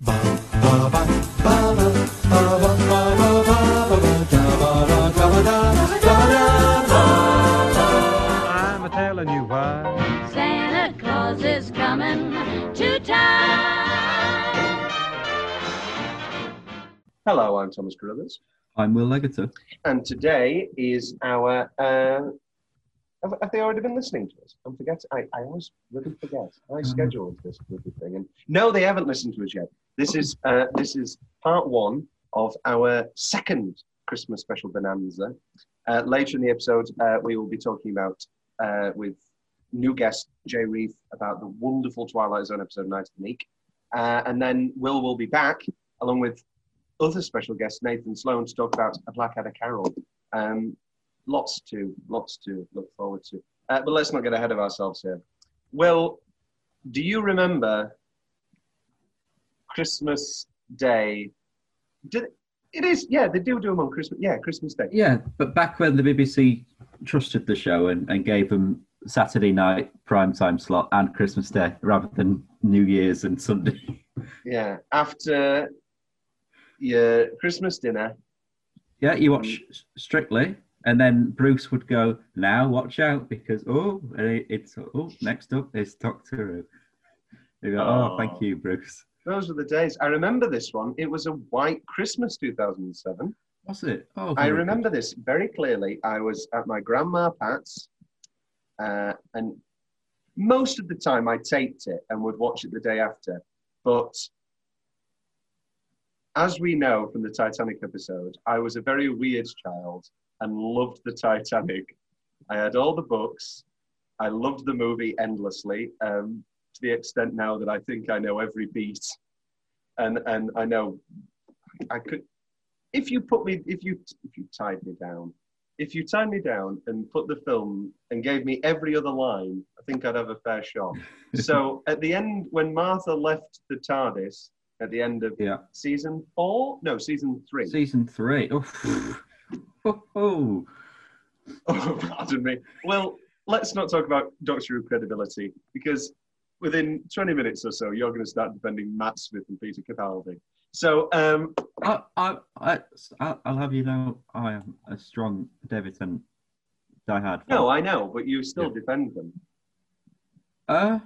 I'm telling you why. Santa Claus is coming to town. Hello, I'm Thomas Carruthers, I'm Will Leggetter. and today is our. Uh, have, have they already been listening to us? I'm forgetting. I, I always really forget. I scheduled this bloody thing, and no, they haven't listened to us yet. This is uh, this is part one of our second Christmas special bonanza. Uh, later in the episode, uh, we will be talking about uh, with new guest Jay Reef about the wonderful Twilight Zone episode Night of the Meek, uh, and then Will will be back along with other special guest Nathan Sloane to talk about a Blackadder Carol. Um, lots to lots to look forward to. Uh, but let's not get ahead of ourselves here. Will, do you remember Christmas Day? Did it is yeah they do do them on Christmas yeah Christmas Day. Yeah, but back when the BBC trusted the show and, and gave them Saturday night prime time slot and Christmas Day rather than New Year's and Sunday. Yeah, after your Christmas dinner. yeah, you watch Strictly, and then Bruce would go, "Now watch out because oh, eh, it's oh next up is Doctor Who." Go, oh, Oh. thank you, Bruce. Those were the days. I remember this one. It was a white Christmas 2007. Was it? Oh, I remember this very clearly. I was at my grandma Pat's, uh, and most of the time I taped it and would watch it the day after. But as we know from the Titanic episode, I was a very weird child and loved the Titanic. I had all the books. I loved the movie endlessly, um, to the extent now that I think I know every beat, and and I know I could if you put me if you if you tied me down if you tied me down and put the film and gave me every other line i think i'd have a fair shot so at the end when martha left the tardis at the end of Yeah. season four no season three Season three. Oh, oh, oh. oh pardon me well let's not talk about doctor who credibility because within 20 minutes or so you're going to start defending matt smith and peter capaldi so um I, I, I, I'll have you know, I am a strong Davidson diehard. fan. no i know but you still Yeah. defend them Uh,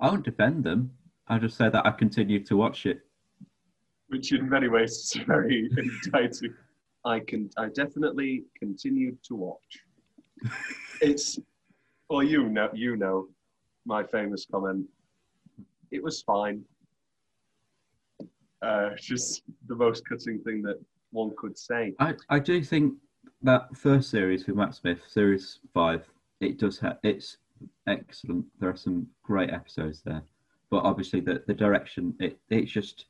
I won't defend them. I just say that I continue to watch it. which in many ways is very enticing. I can, I definitely continued to watch. It's, well, you know, you know, my famous comment. It was fine. Uh, just the most cutting thing that one could say. I, I do think that first series with Matt Smith, series five, it does have it's excellent. There are some great episodes there, but obviously the the direction it it's just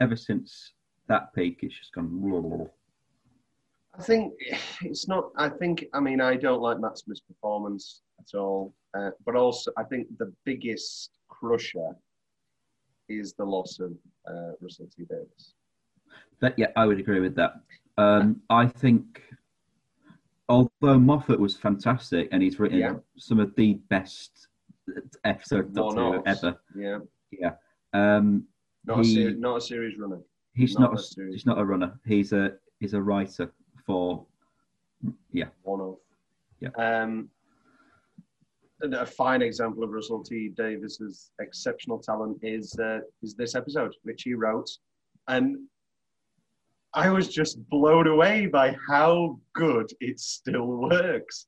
ever since that peak, it's just gone. I think it's not. I think. I mean, I don't like Matt Smith's performance at all. Uh, but also, I think the biggest crusher is the loss of uh, Russell T Davies. But yeah, I would agree with that. Um, I think, although Moffat was fantastic and he's written Yeah. some of the best episode Doctor ever, Yeah, yeah. Um, not a He- ser- not a series runner. he's Not not, a a, series. he's not a runner. He's a he's a writer for yeah. One of. Yeah. Um, a fine example of Russell T Davies's exceptional talent is uh, is this episode, which he wrote, and I was just blown away by how good it still works.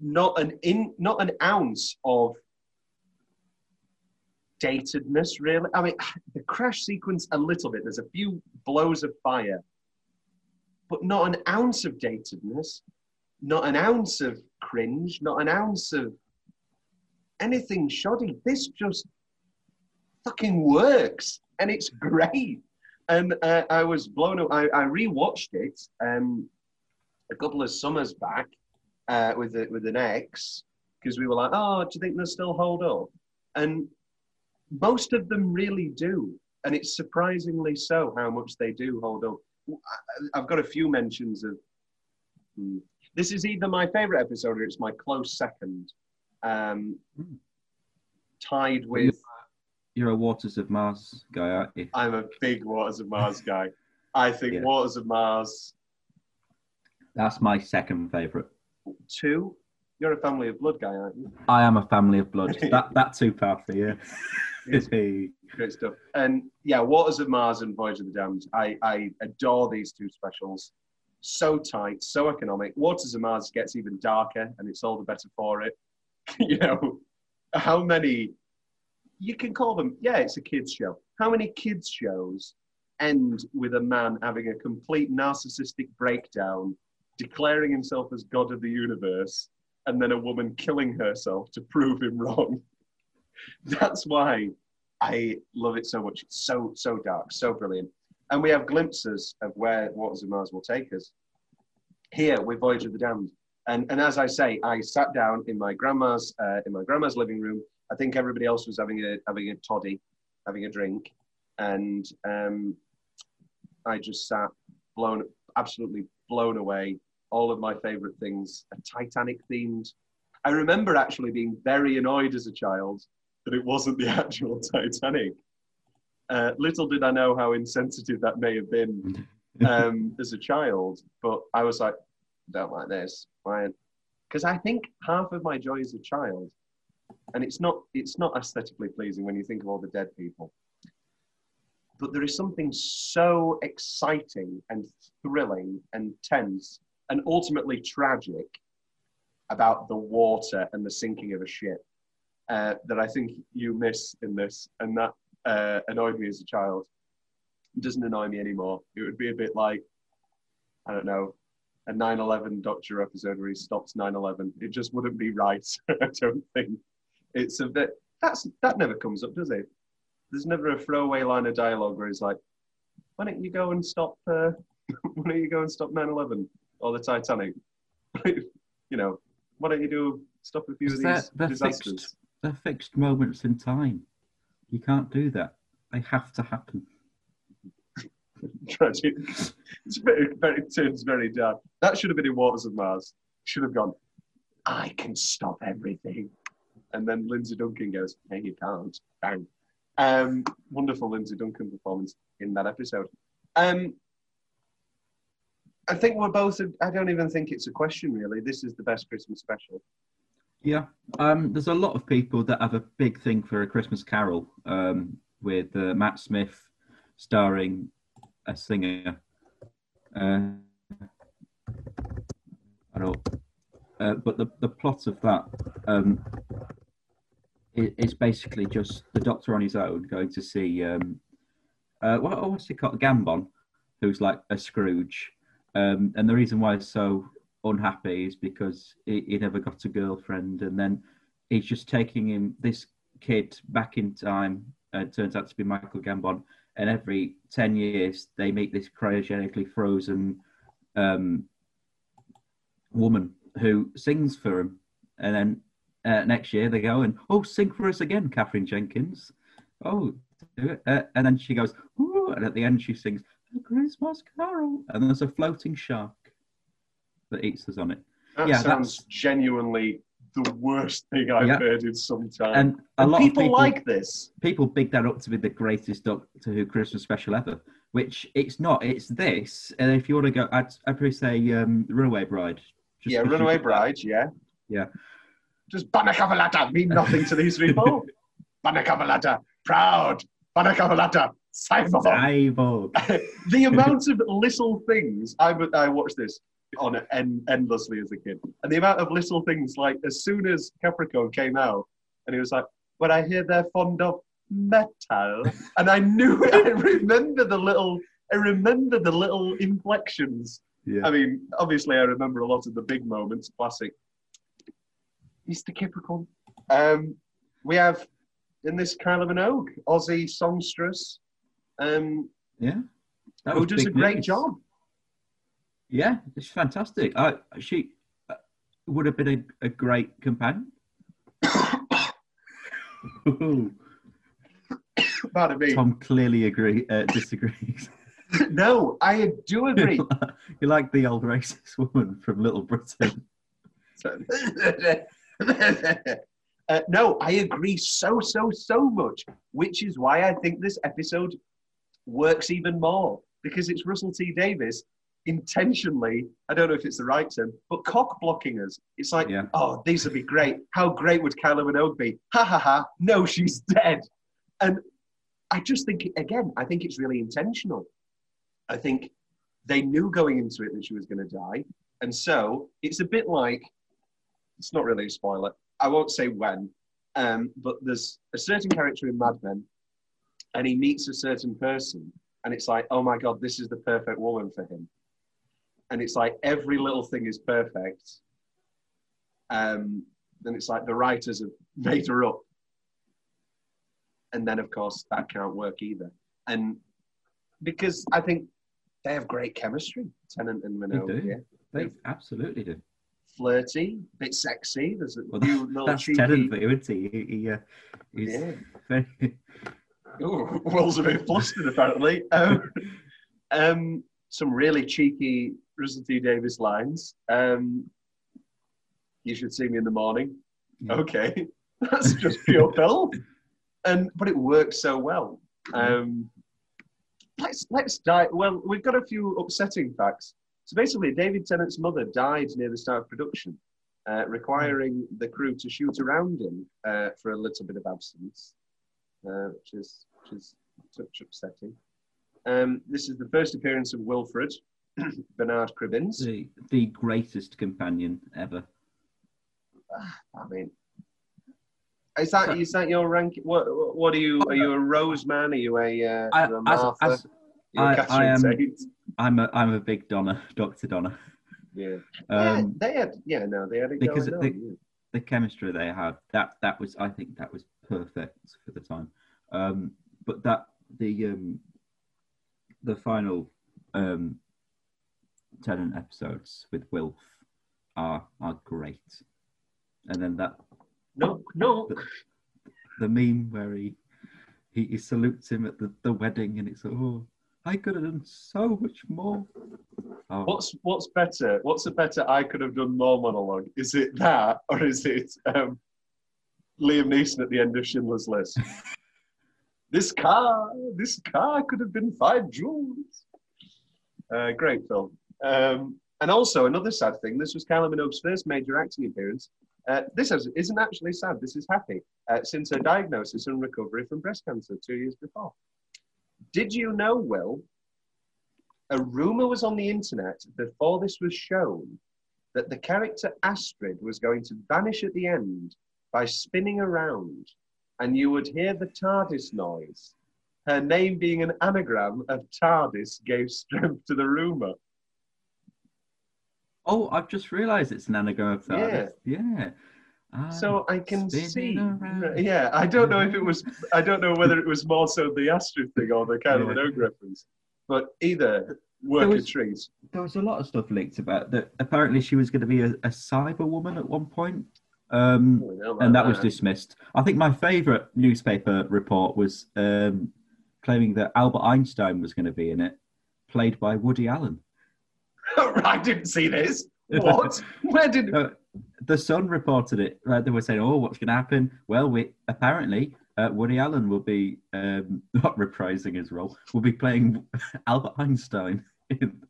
Not an in, not an ounce of datedness, really. I mean, the crash sequence a little bit. There's a few blows of fire, but not an ounce of datedness, not an ounce of cringe, not an ounce of anything shoddy. This just fucking works, and it's great. And uh, I was blown away. I, I rewatched it um, a couple of summers back uh, with a, with an ex because we were like, "Oh, do you think they'll still hold up?" And most of them really do, and it's surprisingly so how much they do hold up. I've got a few mentions of. hmm, This is either my favorite episode or it's my close second, um, Hmm. tied with you're a Waters of Mars guy, aren't you? I'm a big Waters of Mars guy. I think Yeah. Waters of Mars That's my second favourite. two. You're a Family of Blood guy, aren't you? I am a family of blood. that that too powerful, yeah. Hey. Great stuff. And yeah, Waters of Mars and Voyage of the Damned. I, I adore these two specials. So tight, so economic. Waters of Mars gets even darker, and it's all the better for it. you know, how many? You can call them. Yeah, it's a kids show. How many kids shows end with a man having a complete narcissistic breakdown, declaring himself as god of the universe, and then a woman killing herself to prove him wrong? That's why I love it so much. It's so so dark, so brilliant, and we have glimpses of where Waters of Mars will take us. Here with Voyage of the Damned, and and as I say, I sat down in my grandma's uh, in my grandma's living room. I think everybody else was having a having a toddy, having a drink, and um, I just sat blown absolutely blown away. All of my favourite things are Titanic themed. I remember actually being very annoyed as a child that it wasn't the actual Titanic. Uh, little did I know how insensitive that may have been um, as a child, but I was like, don't like this. Because I think half of my joy as a child, and it's not it's not aesthetically pleasing when you think of all the dead people, but there is something so exciting and thrilling and tense and ultimately tragic about the water and the sinking of a ship uh, that I think you miss in this, and that uh, annoyed me as a child. It doesn't annoy me anymore. It would be a bit like, I don't know, a 9/11 Doctor episode where he stops 9/11. It just wouldn't be right. I don't think it's a bit. That's that never comes up, does it? There's never a throwaway line of dialogue where he's like, "Why don't you go and stop? Uh, why don't you go and stop 9/11 or the Titanic? you know, why don't you do stop a few of these disasters?" fixed. They're fixed moments in time. You can't do that. They have to happen. tragic. It's very, very, very dark. That should have been in Waters of Mars. Should have gone, I can stop everything. And then Lindsay Duncan goes, No, you can't. Bang. Um, wonderful Lindsay Duncan performance in that episode. Um, I think we're both, I don't even think it's a question really. This is the best Christmas special. Yeah. Um, there's a lot of people that have a big thing for a Christmas Carol um, with uh, Matt Smith starring a singer. Uh, I don't. Uh, but the, the plot of that um, is basically just the Doctor on his own going to see um, uh, what, what's he called Gambon, who's like a Scrooge, um, and the reason why so unhappy is because he, he never got a girlfriend, and then he's just taking him this kid back in time. Uh, turns out to be Michael Gambon, and every ten years they meet this cryogenically frozen um, woman who sings for him, and then uh, next year they go and oh, sing for us again, Katherine Jenkins. Oh, do it. Uh, and then she goes, and at the end she sings a Christmas Carol, and there's a floating shark that eats us on it. That Yeah, sounds that's- genuinely the worst thing I've Yeah. heard in some time. And a And lot people, of people like this. people big that up to be the greatest Doctor Who Christmas special ever, which it's not. It's this. And if you want to go, I'd, I'd probably say um, Runaway Bride. Just yeah, Runaway Bride, yeah. Yeah. Just Bannakaffalatta mean nothing to these people. Bannakaffalatta, proud. Bannakaffalatta, cyborg. Cyborg. the amount of little things I I watched this on it en- endlessly as a kid, and the amount of little things like as soon as Capricorn came out, and he was like, "When I hear they're fond of metal," and I knew I remember the little I remember the little inflections. Yeah. I mean, obviously, I remember a lot of the big moments. Classic, Mr. Capricorn. Um, we have in this Kylie Minogue, Aussie songstress. Um, Yeah. That who does a great news. job. Yeah, it's fantastic. I, she uh, would have been a, a great companion. Pardon me. Tom clearly agree uh, disagrees. No, I do agree. you like the old racist woman from Little Britain. Uh, no, I agree so, so, so much, which is why I think this episode works even more because it's Russell T Davies intentionally, I don't know if it's the right term, but cock blocking us. It's like, Yeah. oh, these would be great. How great would Kylie Minogue be? Ha ha ha. No, she's dead. And I just think, again, I think it's really intentional. I think they knew going into it that she was going to die. And so it's a bit like, it's not really a spoiler. I won't say when, um, but there's a certain character in Mad Men and he meets a certain person and it's like, oh my God, this is the perfect woman for him. And it's like every little thing is perfect. Um, and it's like the writers have made her up. And then, of course, that can't work either. And because I think they have great chemistry, Tennant and Minogue. do. Yeah. They absolutely do. Flirty, a bit sexy. There's a Well, few little That's cheeky. Tennant you, isn't he? he, he uh, he's Yeah. very, Ooh, a bit flustered, apparently. Um, um, some really cheeky Russell T Davies lines. Um, you should see me in the morning. Yeah. Okay, that's just pure pill, and but it works so well. Um, let's let's dive. Well, we've got a few upsetting facts. So basically, David Tennant's mother died near the start of production, uh, requiring the crew to shoot around him uh, for a little bit of absence, uh, which is which is touch upsetting. Um, this is the first appearance of Wilfred Bernard Cribbins. the, the greatest companion ever. I mean, is that is that your rank? What what are you? Are you a Rose man? Are you a, uh, I, a as, as, You're a I- I am- Tate? I'm a I'm a big Donna, Doctor Donna. Yeah. Um, yeah, they had. Yeah, no, they had it because on, yeah. the chemistry they had that that was I think that was perfect for the time. Um, but that the um, the final um, Tennant episodes with Wilf are are great, and then that No, no. the meme where he he, he salutes him at the, the wedding and it's oh I could have done so much more. Oh, What's what's better? What's a better? I could have done more monologue. Is it that, or is it um, Liam Neeson at the end of Schindler's List? this car, this car could have been five jewels. Uh, great film. Um, and also another sad thing. This was Kylie Minogue's first major acting appearance. Uh, this is, isn't actually sad. This is happy uh, since her diagnosis and recovery from breast cancer two years before. Did you know, Will? A rumor was on the internet before this was shown that the character Astrid was going to vanish at the end by spinning around, and you would hear the TARDIS noise. Her name being an anagram of TARDIS gave strength to the rumor. Oh I've just realised it's an anagram of that. Yeah. Ah, So I can see. around. Yeah, I don't know if it was. I don't know whether it was more so the Astrid thing or the Kylie Yeah. Reference, but either work was- a treat. there was a lot of stuff leaked about that. Apparently, she was going to be a, a cyber woman at one point, um, Oh, and that was dismissed. I think my favourite newspaper report was um, claiming that Albert Einstein was going to be in it, played by Woody Allen. I didn't see this. What? Where did? Uh, the Sun reported it. Right? They were saying, "Oh, what's going to happen?" Well, we apparently uh, Woody Allen will be um, not reprising his role. Will be playing Albert Einstein. In,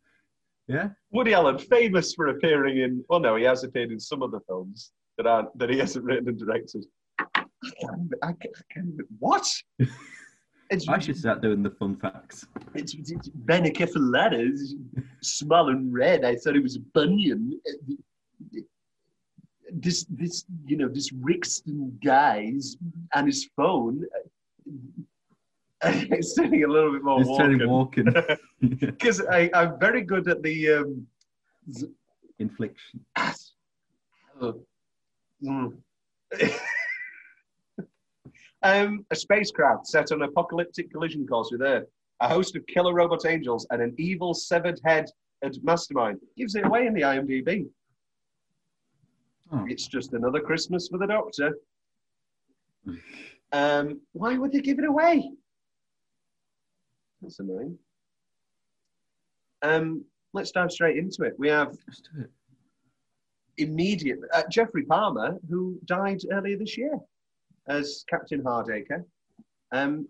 yeah, Woody Allen, famous for appearing in. Well, no, he has appeared in some other films that aren't that he hasn't written and directed. I can't. I can't, I can't what? It's, I should start doing the fun facts. It's, it's Bannakaffalatta, small and red. I thought it was a bunion. This, this, you know, this Rickston guy's on his phone. It's turning a little bit more It's turning walking walking because I'm very good at the um, infliction. Oh. Mm. Um, a spacecraft set on an apocalyptic collision course with Earth, a host of killer robot angels, and an evil severed head and mastermind gives it away in the IMDb. Oh. It's just another Christmas for the Doctor. Um, why would they give it away? That's annoying. Um, let's dive straight into it. We have Let's do it. immediately. Uh, Geoffrey Palmer, who died earlier this year as Captain Hardacre. Um,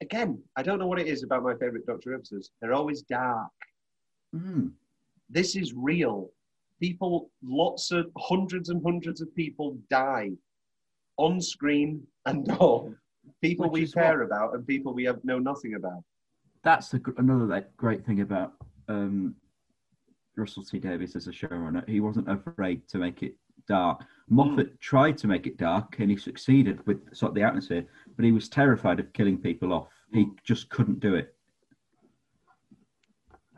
again, I don't know what it is about my favourite Doctor episodes. They're always dark. Mm. This is real. People, lots of hundreds and hundreds of people die on screen and off. People Which we care about and people we have know nothing about. That's the, another great thing about um, Russell T Davies as a showrunner. He wasn't afraid to make it dark. Moffat tried to make it dark, and he succeeded with sort of the atmosphere, but he was terrified of killing people off. He just couldn't do it.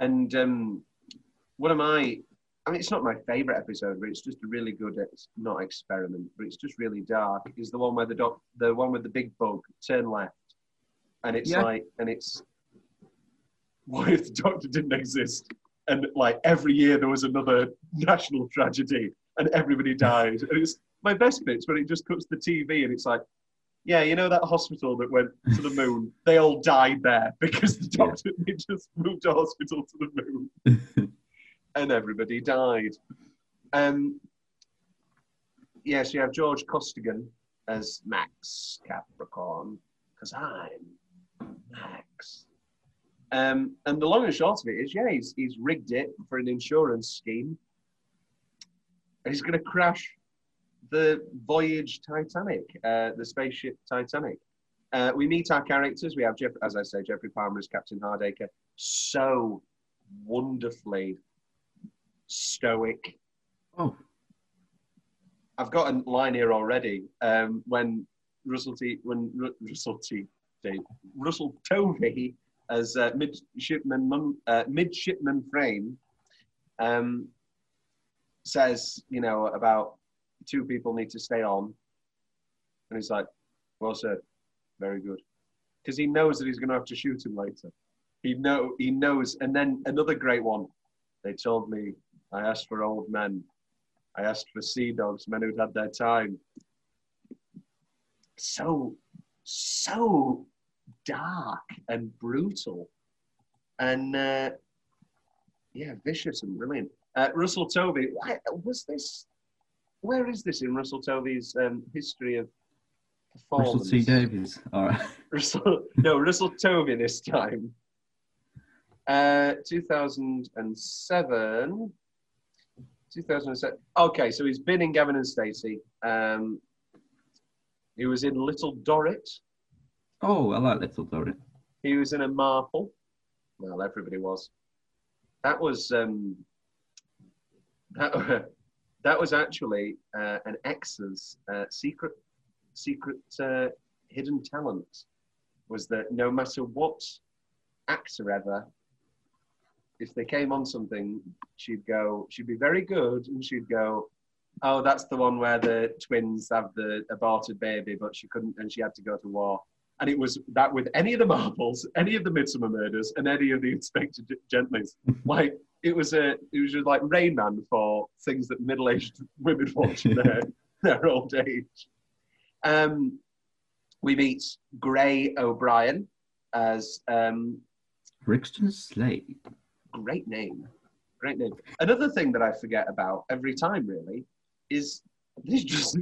And um, one of my, I mean, it's not my favorite episode, but it's just a really good, it's not experiment, but it's just really dark. Is the one where the doc, the one with the big bug, turn left, and it's Yeah. like, and it's, what if the doctor didn't exist? And like every year there was another national tragedy, and everybody dies. And it's my best bits when it just cuts the TV, and it's like. Yeah, you know that hospital that went to the moon? They all died there because the Yeah. doctor they just moved a hospital to the moon and everybody died. Um, yes, you have George Costigan as Max Capricorn, because I'm Max. Um, and the long and short of it is, yeah, he's, he's rigged it for an insurance scheme. And he's going to crash the Voyage Titanic, uh, the spaceship Titanic. Uh, we meet our characters. We have, Jeff, as I say, Geoffrey Palmer as Captain Hardacre. So wonderfully stoic. Oh, I've got a line here already. Um, when Russell T, when Ru- Russell T, Russell Tovey as uh, midshipman uh, midshipman Frame um, says, you know, about two people need to stay on, and he's like, "Well said, very good," because he knows that he's going to have to shoot him later. He know he knows, and then another great one. They told me I asked for old men. I asked for sea dogs, men who'd had their time. So, so dark and brutal, and uh, yeah, vicious and brilliant. Uh, Russell Tovey, why- was this? Where is this in Russell Tovey's um, history of Russell performance? T Davies. All right. Russell, no, Russell Tovey this time. Uh, 2007. 2007. Okay, so he's been in Gavin and Stacey. Um, he was in Little Dorrit. Oh, I like Little Dorrit. He was in a Marple. Well, everybody was. That was um, that, that was actually uh, an ex's uh, secret secret uh, hidden talent. Was that no matter what actor ever, if they came on something, she'd go. She'd be very good, and she'd go. Oh, that's the one where the twins have the aborted baby, but she couldn't, and she had to go to war and it was that with any of the marbles, any of the Midsomer Murders, and any of the Inspector Gentleys. like it was a, it was just like Rain Man for things that middle-aged women watch in their their old age. Um, we meet Gray O'Brien as um, Rickston Slade. great name, great name. Another thing that I forget about every time really is this just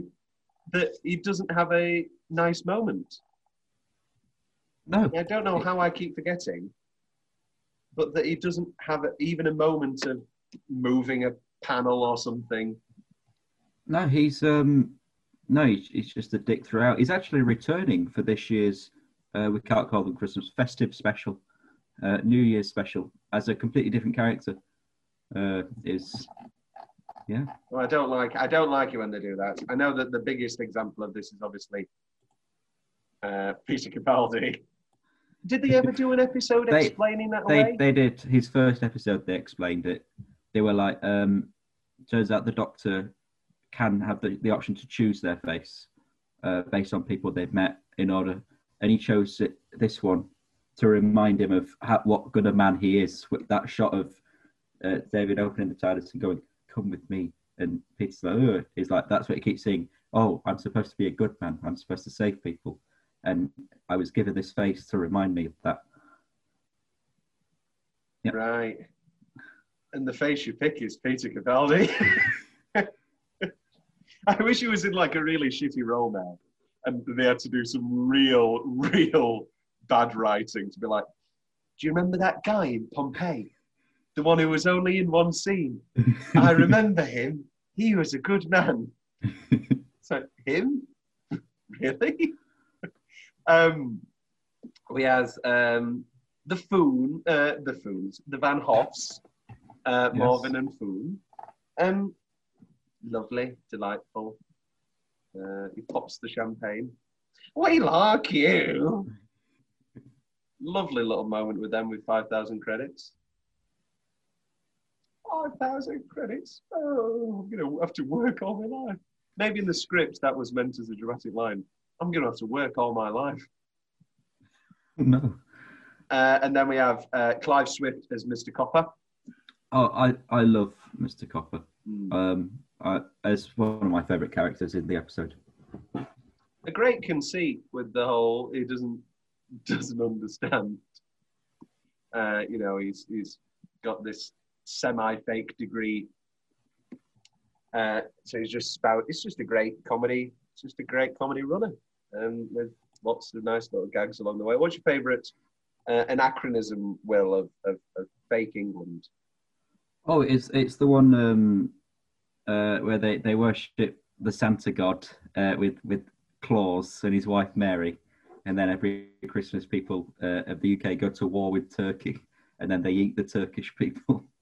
that he doesn't have a nice moment. No, I don't know how I keep forgetting, but that he doesn't have even a moment of moving a panel or something. no, he's um, no, he's, he's just a dick throughout. He's actually returning for this year's. Uh, we can't call them Christmas festive special, uh, New Year's special as a completely different character. Uh, is yeah, Well, I don't like I don't like it when they do that. I know that the biggest example of this is obviously uh, Peter Capaldi. Did they ever do an episode They- explaining that they away? they did his first episode. They explained it. They were like, um, turns out the doctor can have the, the option to choose their face uh, based on people they've met in order, and he chose it, this one to remind him of how, what good a man he is. With that shot of uh, David opening the TARDIS and going, "Come with me," and Peter's like, Ugh. he's like, that's what he keeps saying. Oh, I'm supposed to be a good man. I'm supposed to save people, and I was given this face to remind me of that. Right. And the face you pick is Peter Capaldi. I wish he was in like a really shitty role now, and they had to do some real, real bad writing to be like, "Do you remember that guy in Pompeii, the one who was only in one scene? I remember him. He was a good man." So him, really? Um, we has um, the Foon, uh, the Foons, the Van Hoffs, uh, Yes. Morvin and Foon. Um, lovely, delightful. Uh, he pops the champagne. We like you. Lovely little moment with them with 5,000 credits. 5,000 credits? Oh, I'm going to have to work all my life. Maybe in the script that was meant as a dramatic line. I'm going to have to work all my life. no. Uh, and then we have uh, Clive Swift as Mr. Copper. Oh, I, I love Mr. Copper. Mm. Um, I, as one of my favourite characters in the episode. A great conceit with the whole he doesn't doesn't understand. Uh, you know, he's he's got this semi-fake degree. Uh, so he's just spout. It's just a great comedy. It's just a great comedy runner, um, with lots of nice little gags along the way. What's your favourite uh, anachronism, Will, of, of, of fake England? Oh, it's it's the one um, uh, where they, they worship the Santa God uh, with with Claus and his wife Mary, and then every Christmas people uh, of the UK go to war with Turkey, and then they eat the Turkish people.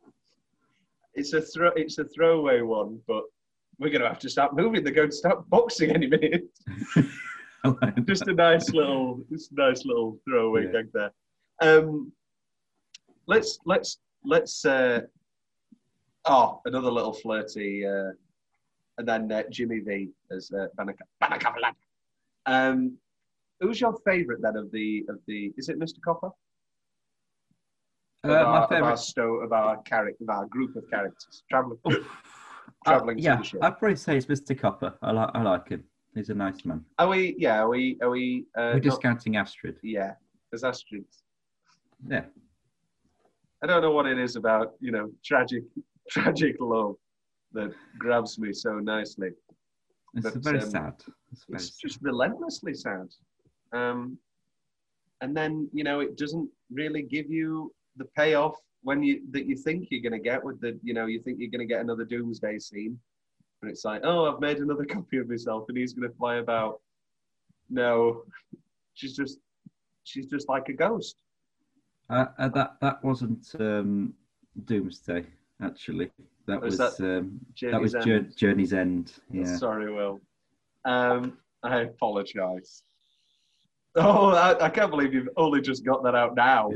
It's a throw. It's a throwaway one, but we're going to have to start moving. They're going to start boxing any minute. just a nice little, just a nice little throwaway Yeah. gag there. Um, let's let's let's. Uh, oh, another little flirty, uh, and then uh, Jimmy V as uh, Banaka Um, who's your favourite then of the of the? Is it Mr. Copper? Uh, of, our, my of our favourite. sto of our character, of our group of characters, traveling. Uh, travelling to yeah. I'd probably say it's Mr. Copper. I like I like him. He's a nice man. Are we? Yeah. Are we? Are we? Uh, We're not- discounting Astrid. yeah. As Astrid. Yeah. I don't know what it is about you know tragic, tragic love that grabs me so nicely. It's But, very um, sad. It's very It's just relentlessly sad. Um, and then you know it doesn't really give you the payoff when you that you think you're going to get with the you know you think you're going to get another doomsday scene, and it's like oh I've made another copy of myself and he's going to fly about. No, she's just she's just like a ghost. Uh, uh, that that wasn't um, Doomsday actually. That Was was, that um, that was End? Journey's End. Yeah. Sorry, Will. Um, I apologise. Oh, I, I can't believe you've only just got that out now.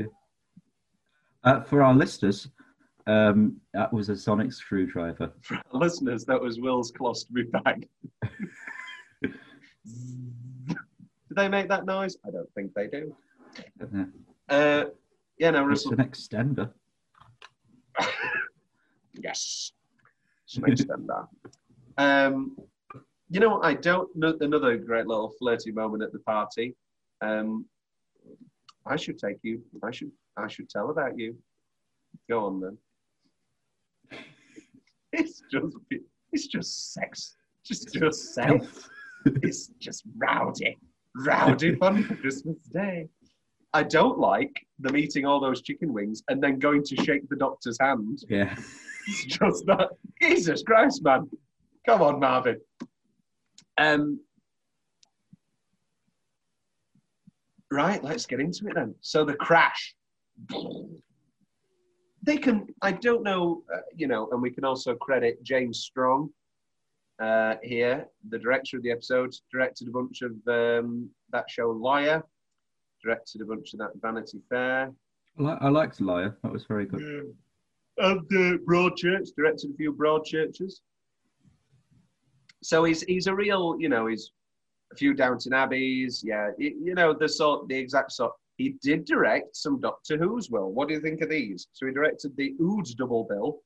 Uh, for our listeners, um, that was a sonic screwdriver. For our listeners, that was Will's colostomy bag. do they make that noise? I don't think they do. Uh, Uh, yeah, no, it's Russell. an extender. Yes. It's an extender. Um, you know, I don't. no- Another great little flirty moment at the party. Um, I should take you. I should. I should tell about you. Go on then. It's just. It's just sex. Just just sex. It's just rowdy, rowdy fun for Christmas Day. I don't like them eating all those chicken wings and then going to shake the doctor's hand. Yeah. It's just that. Jesus Christ, man. Come on, Morvin. Um, right, let's get into it then. So the crash. They can, I don't know, uh, you know, and we can also credit James Strong uh, here, the director of the episode, directed a bunch of um, that show Liar, directed a bunch of that Vanity Fair. I, liked Liar. That was very good. and uh, Broadchurch, directed a few Broadchurches. So he's he's a real, you know, he's a few Downton Abbeys, yeah, you know, the sort, the exact sort. He did direct some Doctor Who's. Will, what do you think of these? So he directed the Ood double bill,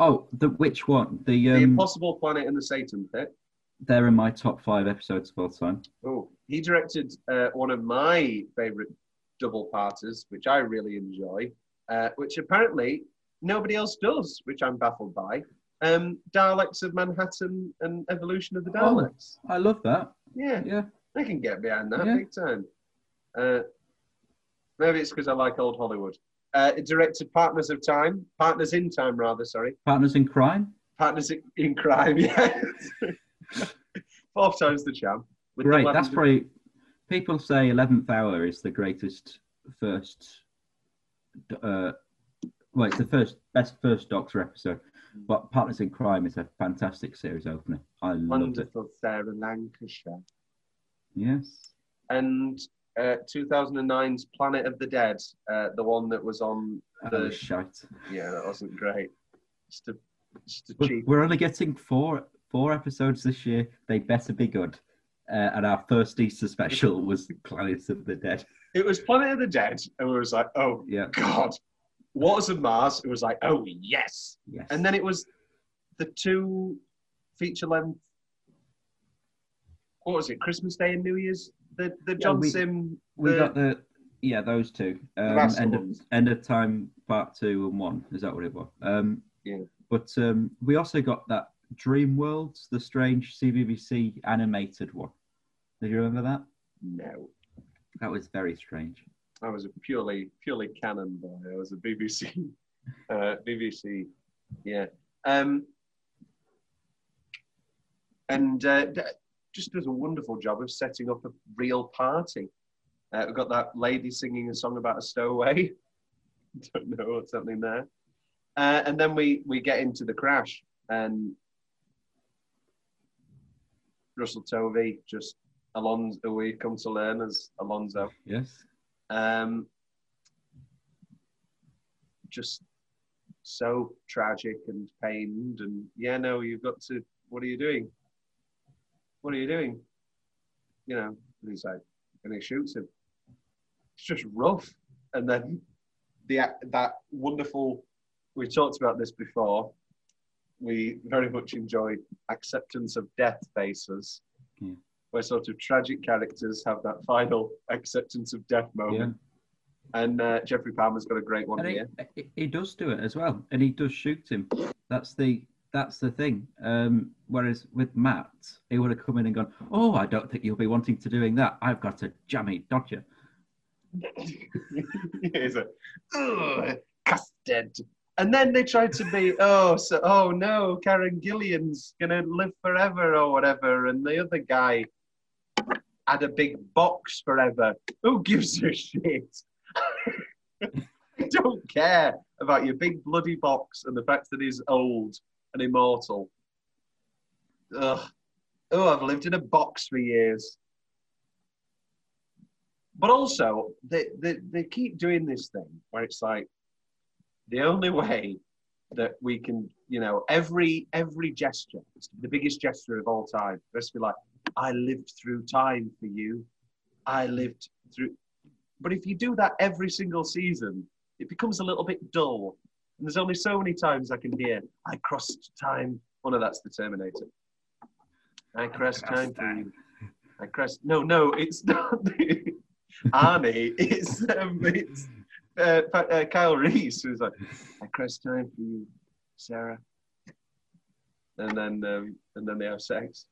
Oh, the which one? The the um, Impossible Planet and the Satan Pit. they're in my top five episodes of all time. Oh, he directed uh, one of my favourite double parters, which I really enjoy, uh, which apparently nobody else does, which I'm baffled by. Um, Daleks of Manhattan and Evolution of the Oh. Daleks. I love that. Yeah, Yeah. I can get behind that Yeah. big time. Uh, maybe it's because I like old Hollywood. Uh, it directed Partners of Time, Partners in Time, rather. Sorry, Partners in Crime. Partners in- in Crime. Yes, fourth time's the charm. With the Great. That's probably people say Eleventh Hour is the greatest first. Uh, well, it's the first best first Doctor episode, but Partners in Crime is a fantastic series opener. I loved it. wonderful Sarah Lancashire. Yes. and uh, 2009's Planet of the Dead, uh, the one that was on That the shite. yeah, that wasn't great. Just a, just a We're- cheap. We're only getting four four episodes this year. They better be good. Uh, and our first Easter special was Planet of the Dead. It was Planet of the Dead, and we was like, oh Yeah. god. Waters of Mars. It was like, oh yes. Yes. And then it was the two feature length. What was it? Christmas Day and New Year's. The the John we- Simm. we the- got the yeah those two. Um, end of end of time part two and one. Is that what it was? Um, Yeah. But um, we also got that Dream Worlds, the strange CBBC animated one. Did you remember that? No, That was very strange. I was a purely purely canon boy. I was a BBC, uh, BBC, yeah. Um, and uh, just does a wonderful job of setting up a real party. Uh, we've got that lady singing a song about a stowaway. Don't know what's happening there. Uh, and then we we get into the crash, and Russell Tovey just Alonso, who we come to learn as Alonso. Yes. Um, just so tragic and pained, and yeah, no, you've got to. What are you doing? What are you doing? You know, and he's like, and he shoots him. It's just rough, and then the that wonderful. We talked about this before. We very much enjoy acceptance of death faces, Yeah. where sort of tragic characters have that final acceptance of death moment. Yeah. And uh, Geoffrey Palmer's got a great one And here. he, he does do it as well, and he does shoot him. That's the that's the thing. Um, whereas with Matt, he would have come in and gone, "Oh, I don't think you'll be wanting to doing that. I've got a jammy dodger." He's "Ugh, custard. And then they tried to be, oh, so, oh no, Karen Gillan's gonna live forever or whatever, and the other guy had a big box forever. Who gives a shit? I don't care about your big bloody box and the fact that he's old and immortal. Ugh. Oh, I've lived in a box for years. But also, they, they, they keep doing this thing where it's like the only way that we can, you know, every every gesture, it's the biggest gesture of all time. Let's be like, I lived through time for you. I lived through. But if you do that every single season, it becomes a little bit dull. And there's only so many times I can hear, I crossed time. Oh no, that's the Terminator. I crossed time for you. I crossed. No, no, it's not. Arnie, it's um, it's uh, uh, Kyle Reese who's like, I crossed time for you, Sarah. And then um, and then they have sex.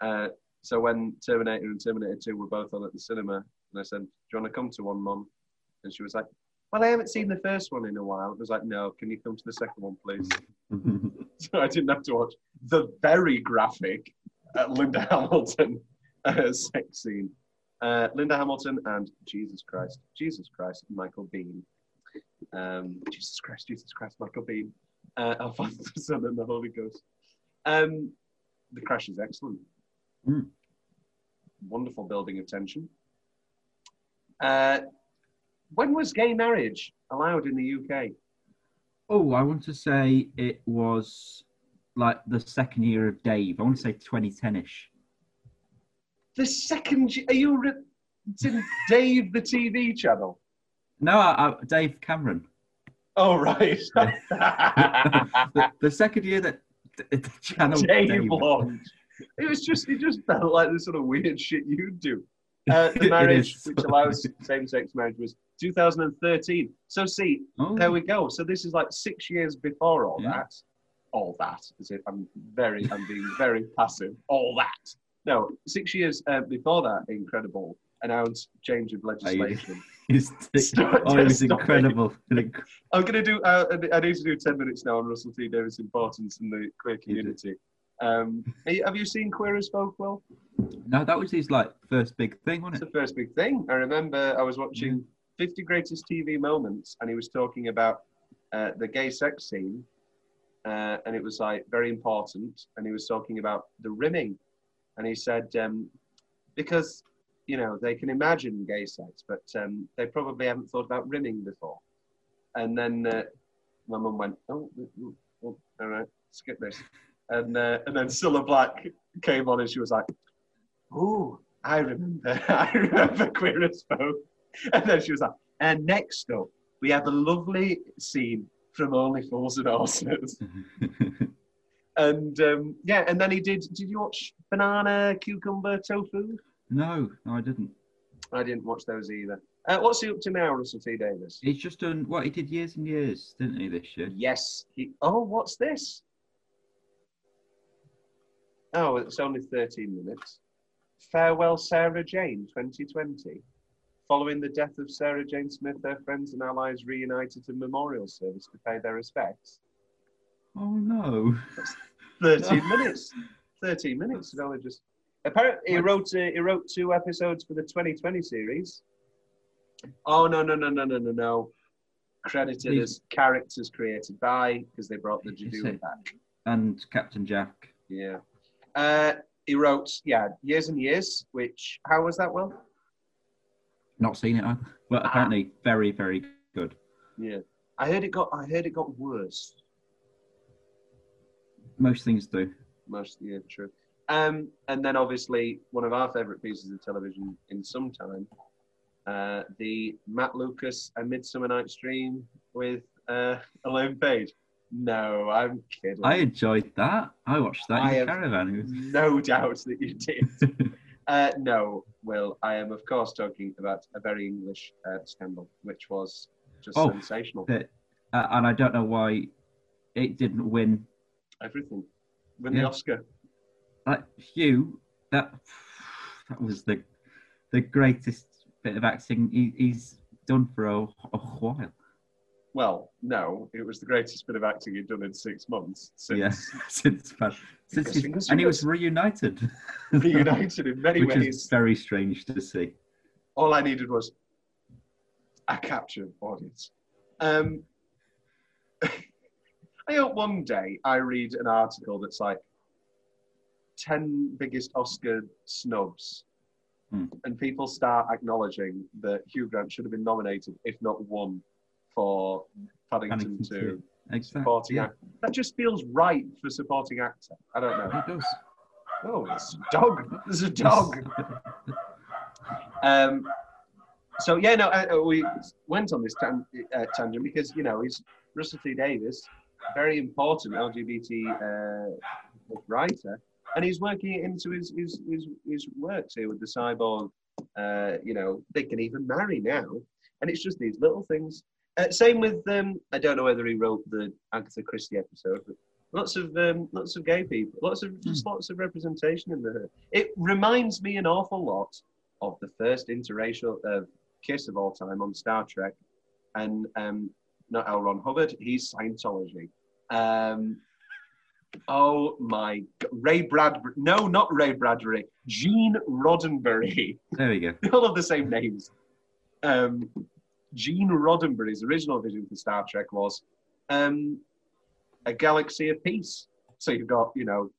Uh, so when Terminator and Terminator 2 were both on at the cinema, and I said, Do you want to come to one, Mom? And she was like, Well, I haven't seen the first one in a while. It was like, No, can you come to the second one, please? so I didn't have to watch the very graphic uh, Linda Hamilton uh, sex scene. Uh, Linda Hamilton and Jesus Christ, Jesus Christ, Michael Biehn. Um, Jesus Christ, Jesus Christ, Michael Biehn. Uh, our Father, the Son, and the Holy Ghost. Um, the crash is excellent. Mm. Wonderful building of tension. Uh, when was gay marriage allowed in the UK? Oh, I want to say it was like the second year of Dave. I want to say 2010ish. The second, are you re- Dave the TV channel? No, I, I, Dave Cameron. Oh right, the, the second year that the, the channel Dave Dave- launched. It was just, it just felt like the sort of weird shit you do. Uh, the marriage which allows same-sex marriage was 2013. So see, Oh, there we go. So this is like six years before all Yeah. that, all that, as if I'm very, I'm being very passive. All that. No, six years uh, before that, incredible announced change of legislation. It's, oh, it was incredible. I'm going to do. Uh, I need to do ten minutes now on Russell T Davies' importance in the queer community. Um, have you seen Queer as Folk? Well, No, that was his like first big thing, wasn't it's it? the first big thing. I remember I was watching 50 Greatest TV Moments, and he was talking about uh, the gay sex scene, uh, and it was like very important. And he was talking about the rimming, and he said um, because you know they can imagine gay sex, but um, they probably haven't thought about rimming before. And then uh, my mum went, "Oh, oh, oh, all right, skip this." And uh, and then Cilla Black came on, and she was like, "Oh, I remember, I remember Queer as Folk." And then she was like, "And next up, we have a lovely scene from Only Fools and Horses." And um, yeah, and then he did. Did you watch Banana Cucumber Tofu? no, no, I didn't. I didn't watch those either. Uh, what's he up to now, Russell T Davies? He's just done what he did years and years, didn't he? This year. Yes. He, oh, what's this? Oh, it's only 13 minutes. Farewell, Sarah Jane, 2020. Following the death of Sarah Jane Smith, their friends and allies reunited to memorial service to pay their respects. Oh no. 13 minutes. 13 minutes. Only just. Apparently, he wrote, uh, he wrote two episodes for the 2020 series. Oh, no, no, no, no, no, no, no. Credited He's- as characters created by, because they brought the Judoon back. And Captain Jack. Yeah. Uh, he wrote, yeah, Years and Years, which, how was that, Will? Not seen it. either. Ah. apparently very, very good. Yeah. I heard it got, I heard it got worse. Most things do. Most, yeah, true. Um, and then obviously one of our favourite pieces of television in some time, uh, the Matt Lucas A Midsummer Night's Dream with uh, Elaine Paige. No, I'm kidding. I enjoyed that. I watched that I in the caravan. no doubt that you did. Uh, no, Will, I am of course talking about a very English uh, scandal, which was just Oh. sensational. that, uh, and I don't know why it didn't win. Everything. Win Yeah. the Oscar. Like Hugh, that that was the the greatest bit of acting he, he's done for a, a while. Well, no, it was the greatest bit of acting he'd done in six months since Yeah, since, since fingers, and he was reunited, reunited in many which ways. is very strange to see. All I needed was a captured audience. Um, I hope one day I read an article that's like 10 biggest Oscar snubs, Hmm. and people start acknowledging that Hugh Grant should have been nominated, if not won, for Paddington, Paddington 2. two. Exactly. Supporting Yeah, actor. That just feels right for supporting actor. I don't know. it does. Oh, there's a dog. There's a dog. Um, so yeah, no, uh, uh, we went on this tan- uh, tangent because you know he's Russell T Davies, very important LGBT uh, writer, and he's working it into his his his, his works here with the cyborg. Uh, you know, they can even marry now, and it's just these little things. Uh, same with um, I don't know whether he wrote the Agatha Christie episode, but lots of um, lots of gay people, lots of just lots of representation in the. It reminds me an awful lot of the first interracial uh, kiss of all time on Star Trek, and um, not L. Ron Hubbard, he's Scientology. Um, oh my, God. Ray Bradbury, no, not Ray Bradbury, Gene Roddenberry. There we go. They all have the same names. Um, Gene Roddenberry's original vision for Star Trek was um, a galaxy of peace. So you've got, you know,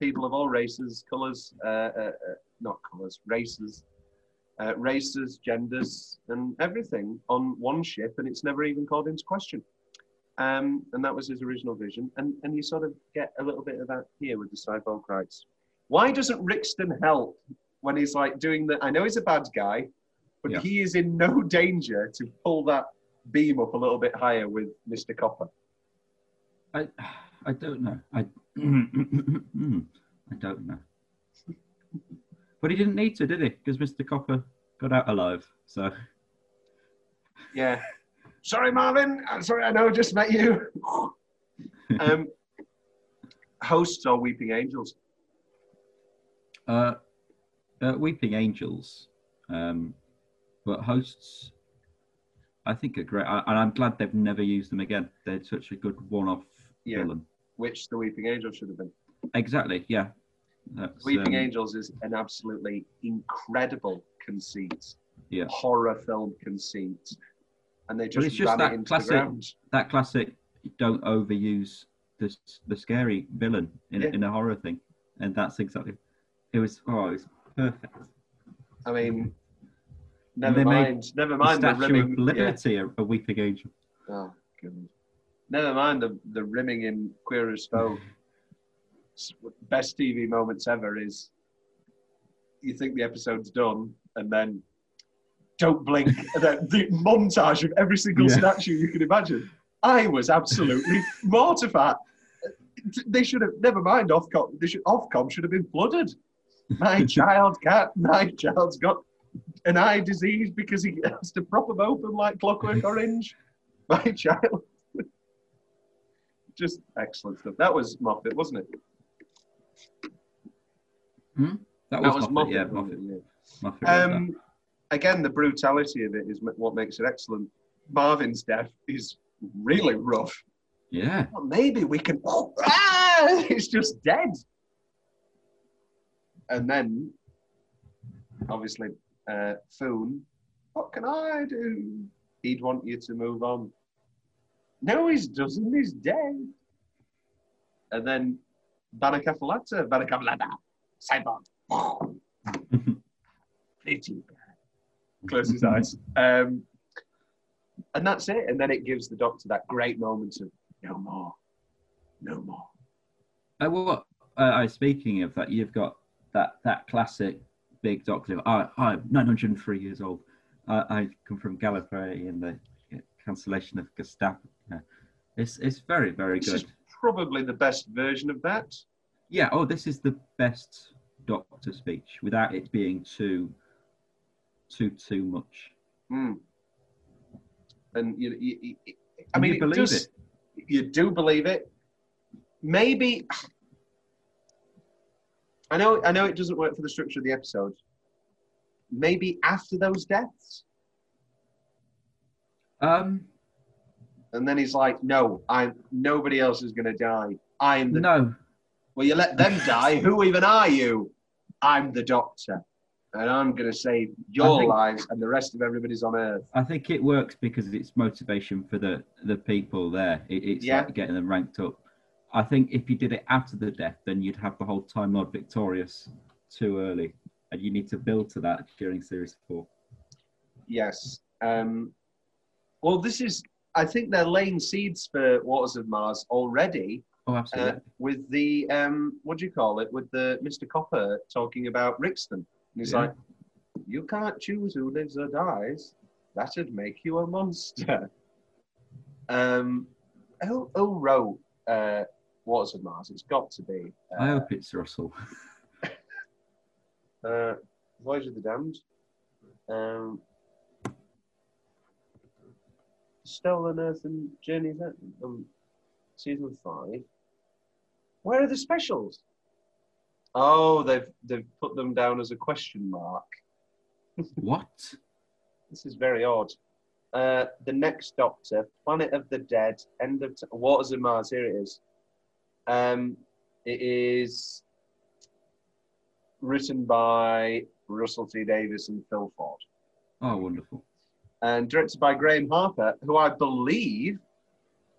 people of all races, colours, uh, uh, uh, not colours, races, uh, races, genders, and everything on one ship, and it's never even called into question. Um, and that was his original vision. And, and you sort of get a little bit of that here with the cyborg rights. Why doesn't Rickston help when he's like doing the? I know he's a bad guy, but Yeah. he is in no danger to pull that beam up a little bit higher with Mr. Copper. I I don't know. I I don't know. But he didn't need to, did he? Because Mr. Copper got out alive. So Yeah. Sorry, Morvin. I'm sorry, I know I just met you. um, Hosts or Weeping Angels? Uh, uh, Weeping Angels, um, but hosts, I think are great, I, and I'm glad they've never used them again. They're such a good one-off Yeah. villain. Which the Weeping Angels should have been. Exactly. Yeah. That's, Weeping um, Angels is an absolutely incredible conceit. Yeah. Horror film conceit. And they just, it's just ran that it into classic- the ground. That classic. Don't overuse the the scary villain in, Yeah. in a horror thing, and that's exactly. It was. Oh, it was perfect. I mean, never mind. Never The mind the, Statue rimming. of yeah. Liberty, a, a weeping angel. Oh, God. Never mind the, the rimming in Queer as Folk. Best TV moments ever is you think the episode's done and then don't blink. and then the montage of every single Yeah. statue you can imagine. I was absolutely mortified. They should have, never mind Ofcom, they should, Ofcom should have been flooded. My child can't, my child's got an eye disease because he has to prop them open like Clockwork Orange. My child. Just excellent stuff. That was Moffat, wasn't it? That That was, was Moffat, yeah, Moffat. Moffat. Moffat Yeah. wrote that. Um, again, the brutality of it is what makes it excellent. Morvin's death is really rough. yeah. Well, maybe we can. Oh, ah, it's just dead. And then, obviously, uh, Foon, what can I do? He'd want you to move on. No, he doesn't. He's dead. And then, Bannakaffalatta, Bannakaffalatta, Cyborg. Pretty bad. Close his eyes. Um, and that's it. And then it gives the doctor that great moment of no more, no more. Uh, well, uh, speaking of that, you've got that that classic big doctor. I, I'm 903 years old. I, I come from Gallifrey in the cancellation of Gestapo. Yeah. It's it's very very This good. is probably the best version of that. Yeah. Oh, this is the best Doctor speech without it being too too too much. Mm. And you, you, you- I And mean, you believe does, it. You do believe it. Maybe. I know. I know it doesn't work for the structure of the episode. Maybe after those deaths, Um, and then he's like, "No, I'm. Nobody else is going to die. I'm the. no, Well, you let them die. Who even are you? I'm the Doctor, and I'm going to save your think- lives and the rest of everybody's on Earth." I think it works because it's motivation for the the people there. It, it's Yeah. like getting them ranked up. I think if you did it after the death, then you'd have the whole Time Lord victorious too early, and you need to build to that during series four. Yes. Um, well, this is. I think they're laying seeds for Waters of Mars already Oh, uh, absolutely. with the um, what do you call it? With the Mr. Copper talking about Rickston. And he's Yeah. like, "You can't choose who lives or dies. That'd make you a monster." um, who, who wrote uh, Waters of Mars? It's got to be. I Uh, hope it's Russell. uh, Voyage of the Damned. Um, Stolen Earth and Journeys Out, um, season five. Where are the specials? Oh, they've they've put them down as a question mark. what? This is very odd. Uh, the Next Doctor, Planet of the Dead, End of T- Waters of Mars. Here it is. Um, it is written by Russell T Davies and Phil Ford, Oh, wonderful. and directed by Graeme Harper, who I believe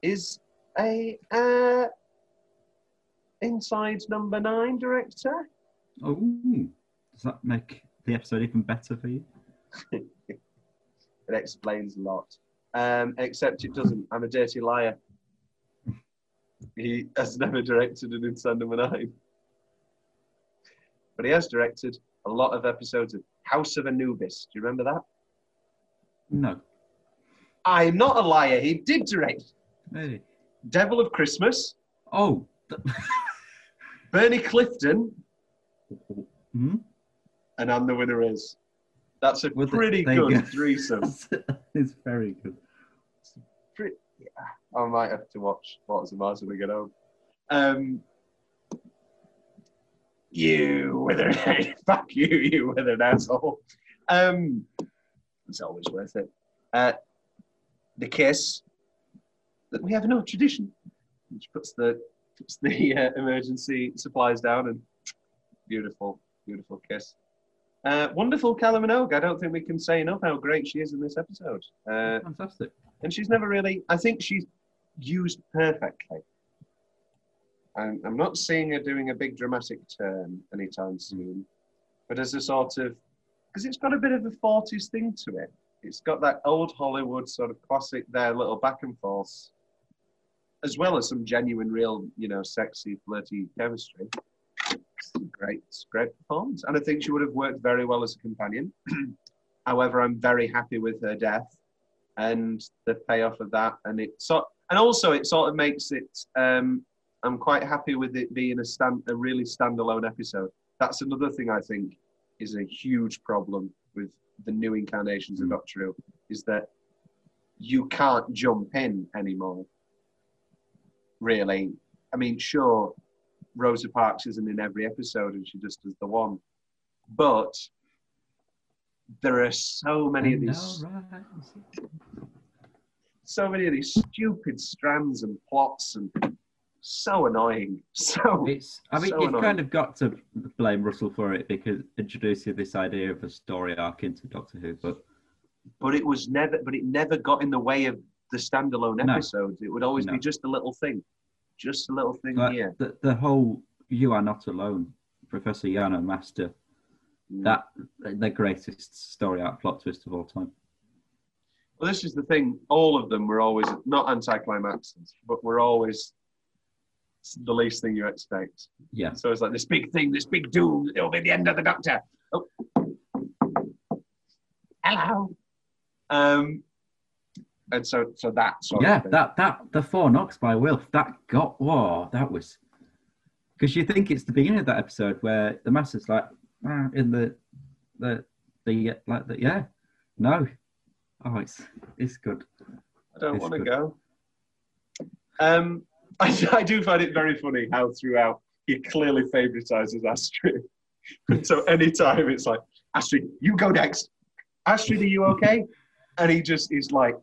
is a uh, Inside Number Nine director. Oh, does that make the episode even better for you? It explains a lot. Um, except it doesn't. I'm a dirty liar. He has never directed an Inside Number Nine. But he has directed a lot of episodes of House of Anubis. Do you remember that? No. I'm not a liar. He did direct Hey. Devil of Christmas, Oh. Bernie Clifton, Hmm? And I'm the Winner Is. That's a Well, th- pretty good go. threesome. it's very good. Pretty, I might have to watch Waters of Mars when I get home. Um, You withered, fuck you, you withered asshole. Um, it's always worth it. Uh, the kiss. That we have no tradition, which puts the puts the uh, emergency supplies down and beautiful, beautiful kiss. Uh, wonderful Kylie Minogue. I don't think we can say enough how great she is in this episode. Uh, Fantastic. And she's never really i think she's used perfectly. I'm, I'm not seeing her doing a big dramatic turn anytime soon but as a sort of because it's got a bit of a 40s thing to it. It's got that old hollywood sort of classic there little back and forth as well as some genuine real you know sexy flirty chemistry. Great great performance and i think she would have worked very well as a companion. However i'm very happy with her death and the payoff of that. And it so and also it sort of makes it um i'm quite happy with it being a stand a really standalone episode. That's another thing i think is a huge problem with the new incarnations of doctor who is that you can't jump in anymore. Really. I mean sure rosa parks isn't in every episode and she just does the one but there are so many of these so many of these stupid strands and plots and so annoying. So It's. I mean, So you've annoying. kind of got to blame Russell for it because introducing this idea of a story arc into Doctor Who, but but it was never but it never got in the way of the standalone No. episodes. It would always No. be just a little thing. Just a little thing like, here. the the whole "You Are Not Alone," Professor Yana Master. That the greatest story arc plot twist of all time. Well this is the thing, all of them were always not anticlimaxes, but were always the least thing you expect. Yeah, So it's like this big thing, this big doom, it'll be the end of the doctor. Oh. Hello. Um and so so that sort yeah. That that the four knocks by Wilf that got whoa that was because you think it's the beginning of that episode where the master's like ah, in the the the like the yeah no oh it's it's good I don't want to go. Um, I, I do find it very funny how throughout he clearly favoritizes Astrid. so anytime it's like, Astrid, you go next. Astrid, are you okay? And he just is like,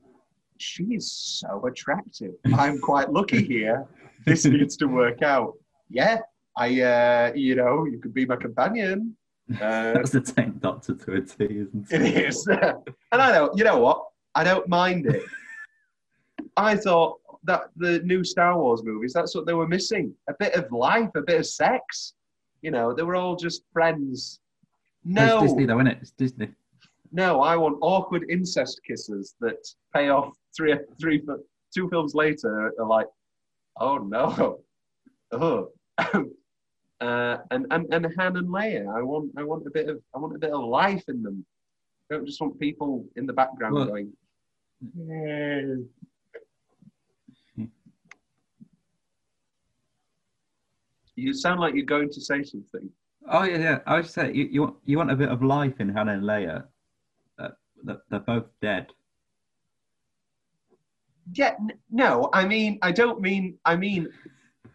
she is so attractive. I'm quite lucky here. This needs to work out. Yeah, I, uh, you know, you could be my companion. Uh, that's the tenth Doctor to a T isn't it it is. and I don't, you know what? I don't mind it. I thought that the new Star Wars movies, that's what they were missing. A bit of life, a bit of sex. You know, they were all just friends. No, it's Disney though isn't it it's Disney no, I want awkward incest kisses that pay off three, three, two films later. Are like, oh no, oh. Uh, and and and Han and Leia. I want, I want a bit of, I want a bit of life in them. I don't just want people in the background Well- going. "Yeah." You sound like you're going to say something. oh yeah yeah I was say you you want you want a bit of life in Hannah and Leia uh, they're, they're both dead Yeah, n- no, I mean, I don't mean, I mean,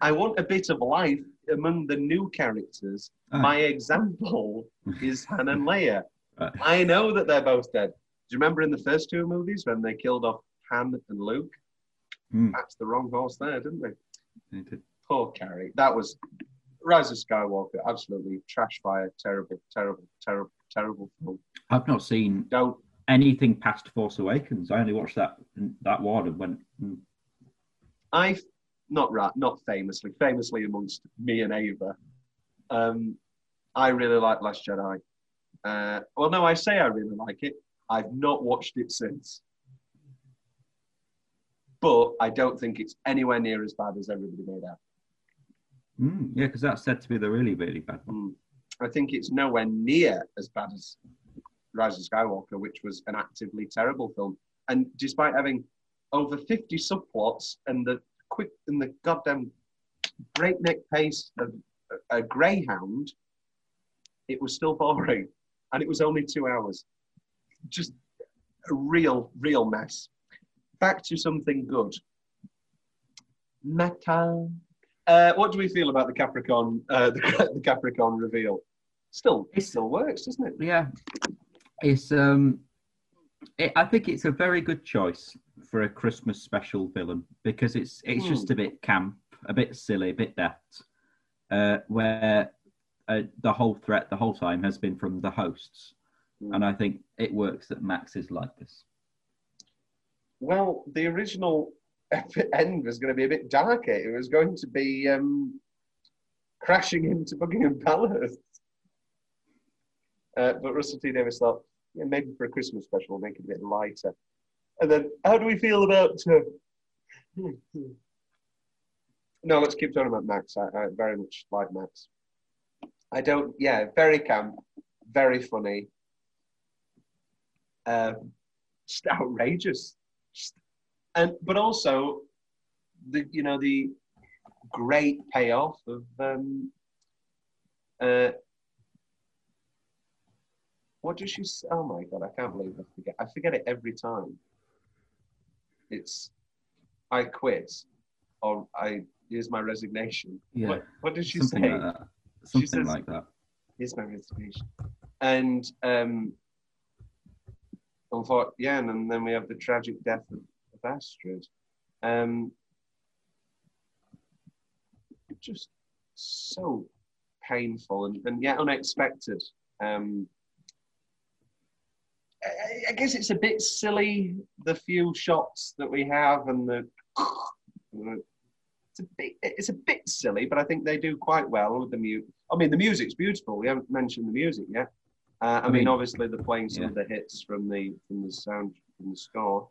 I want a bit of life among the new characters. Oh. My example is Han and Leia. Right. I know that they're both dead. Do you remember in the first two movies when they killed off Han and Luke? Hmm. That's the wrong horse there, didn't they? They did. Poor Carrie. That was Rise of Skywalker. Absolutely trash fire. Terrible, terrible, terrible, terrible film. I've not seen Don't. anything past Force Awakens. I only watched that that one and went. mm, I not right, not famously, famously amongst me and Ava. Um, I really like Last Jedi. Uh, well, no, I say I really like it. I've not watched it since, but I don't think it's anywhere near as bad as everybody made out. Mm, yeah, because that's said to be the really really bad one. Mm. I think it's nowhere near as bad as Rise of Skywalker, which was an actively terrible film. And despite having over 50 subplots and the quick and the goddamn breakneck pace of a, a greyhound, it was still boring. And it was only two hours. Just a real, real mess. Back to something good. Metal, Uh, what do we feel about the Capricorn? Uh, the, the Capricorn reveal. Still, it still works, doesn't it? Yeah, it's um, it, I think it's a very good choice for a Christmas special villain because it's it's just a bit camp, a bit silly, a bit daft. Uh, where uh, the whole threat the whole time has been from the hosts, Mm. and I think it works that Max is like this. Well, the original end was going to be a bit darker. It was going to be um, crashing into Buckingham Palace. Uh, but Russell T Davies thought, yeah, maybe for a Christmas special, we'll make it a bit lighter. And then, how do we feel about? Uh... no, let's keep talking about Max. I, I very much like Max. I don't. Yeah, very camp, very funny. Um, just outrageous and but also the you know the great payoff of um uh what does she say? oh my god i can't believe i forget i forget it every time it's i quit or i here's my resignation Yeah. what, what did she Something say like that. Something says- like that. here's my resignation. And um, unfor- yeah, and, then- then we have the tragic death of, of Astrid. Um, just so painful and, and yet unexpected. Um, I, I guess it's a bit silly, the few shots that we have and the. It's a bit, it's a bit silly, but I think they do quite well with the music. I mean, the music's beautiful. We haven't mentioned the music yet. Uh, I, I mean, mean, obviously they're playing some yeah. of the hits from the from the sound from the score.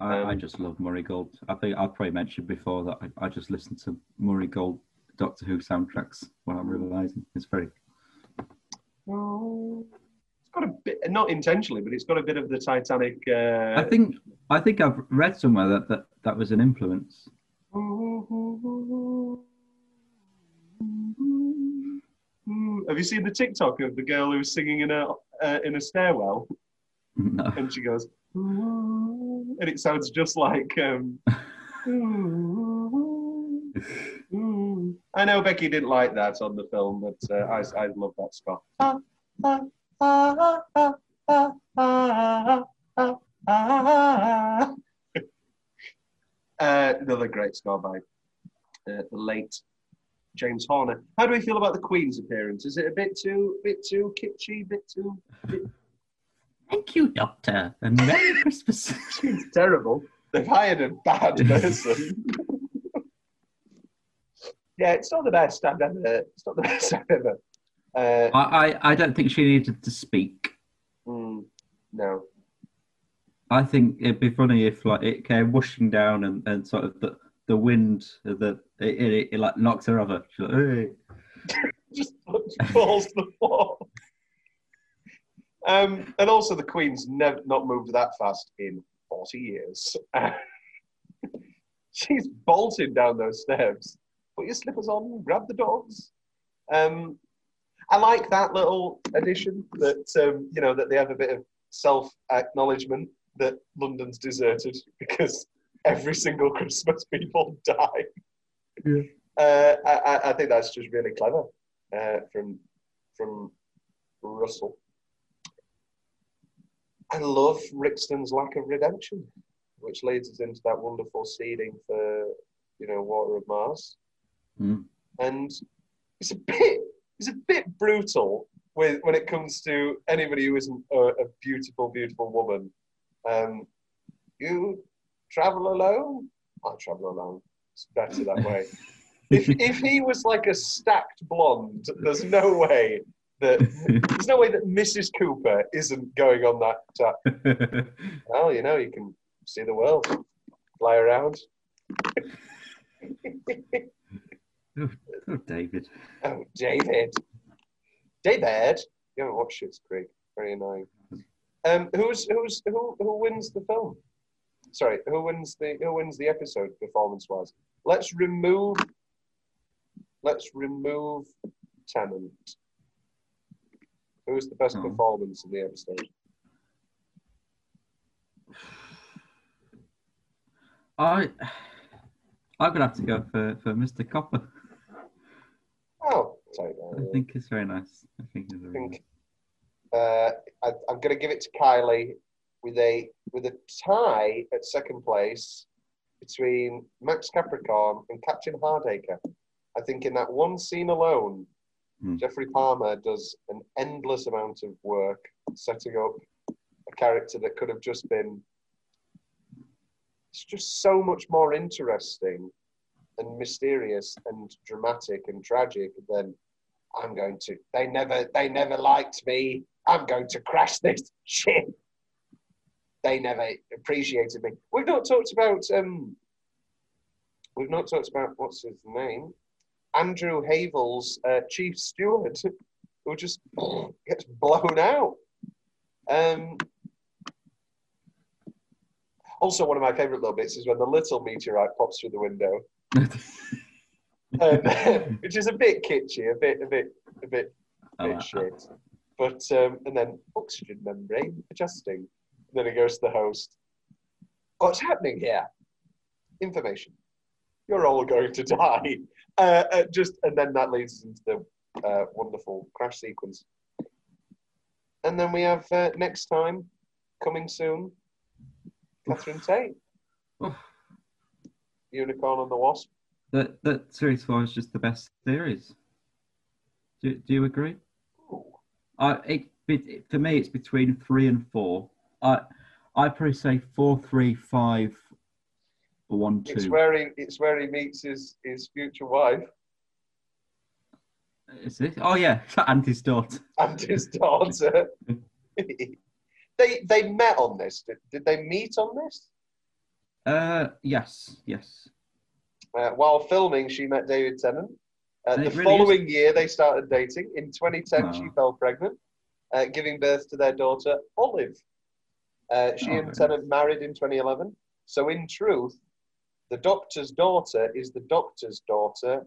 I, I Um, just love Murray Gold. I think I've probably mentioned before that I, I just listen to Murray Gold Doctor Who soundtracks when I'm revising. It's very Oh, it's got a bit, not intentionally, but it's got a bit of the Titanic. Uh, I think I think I've read somewhere that that, that was an influence. Have you seen the TikTok of the girl who's singing in a uh, in a stairwell, No. and she goes, and it sounds just like. Um, I know Becky didn't like that on the film, but uh, I I love that Uh, another great score by uh, the late James Horner. How do we feel about the Queen's appearance? Is it a bit too, bit too kitschy, bit too? Thank you, Doctor, and Merry Christmas. She's terrible. They've hired a bad person. yeah, it's not the best I've ever. It's not the best I've ever. Uh, I, I don't think she needed to speak. mm, no. I think it'd be funny if like it came whooshing down and, and sort of the the wind the it, it, it like knocks her over. She's like, hey. just falls to the floor. Um, and also, the Queen's never not moved that fast in 40 years. She's bolted down those steps. Put your slippers on, grab the dogs. Um, I like that little addition that um, you know that they have a bit of self-acknowledgement that London's deserted because every single Christmas people die. Yeah. Uh, I, I- I think that's just really clever uh, from from Russell. I love Rickston's lack of redemption, which leads us into that wonderful seeding for you know Water of Mars, Mm. and it's a bit it's a bit brutal with when it comes to anybody who isn't a, a beautiful beautiful woman. Um, you travel alone. I travel alone. It's better that way. if if he was like a stacked blonde, there's no way that there's no way that Mrs. Cooper isn't going on that. Well, you know, you can see the world, fly around. oh, David. Oh, David. David. You haven't watched Schitt's Creek. Very annoying. Um, who's who's who who wins the film? Sorry, who wins the who wins the episode performance wise? Let's remove. Let's remove Tennant. Who's the best Oh. performance in the episode? I I'm gonna have to go for, for Mr. Copper. Take I think it's very nice. I think it's very I think nice. uh, I, I'm going to give it to Kylie with a with a tie at second place between Max Capricorn and Captain Hardaker. I think in that one scene alone, Hmm. Geoffrey Palmer does an endless amount of work setting up a character that could have just been. It's just so much more interesting and mysterious and dramatic and tragic then I'm going to. They never, they never liked me. I'm going to crash this ship. They never appreciated me. We've not talked about. Um, we've not talked about what's his name, Andrew Havill's uh, chief steward, who just gets blown out. Um, also, one of my favourite little bits is when the little meteorite pops through the window, um, which is a bit kitschy, a bit, a bit, a bit I bit that. shit. But um, and then oxygen membrane adjusting. And then it goes to the host. What's happening here? Information. You're all going to die. Uh, uh, just and then that leads us into the uh, wonderful crash sequence. And then we have uh, next time coming soon. Catherine Tate, Oh, Unicorn and the Wasp. that that series four is just the best series. Do, do you agree? Ooh. I it, it, for me it's between three and four. I I probably say four, three, five, one, It's two. where he it's where he meets his his future wife Is it? Oh yeah, and his daughter. and his daughter. they they met on this. Did, did they meet on this? Uh, yes, yes. Uh, while filming, she met David Tennant. Uh, the really following year, they started dating. In 2010, she fell pregnant, uh, giving birth to their daughter, Olive. Uh, she Oh, and Tennant married in 2011. So, in truth, the doctor's daughter is the doctor's daughter.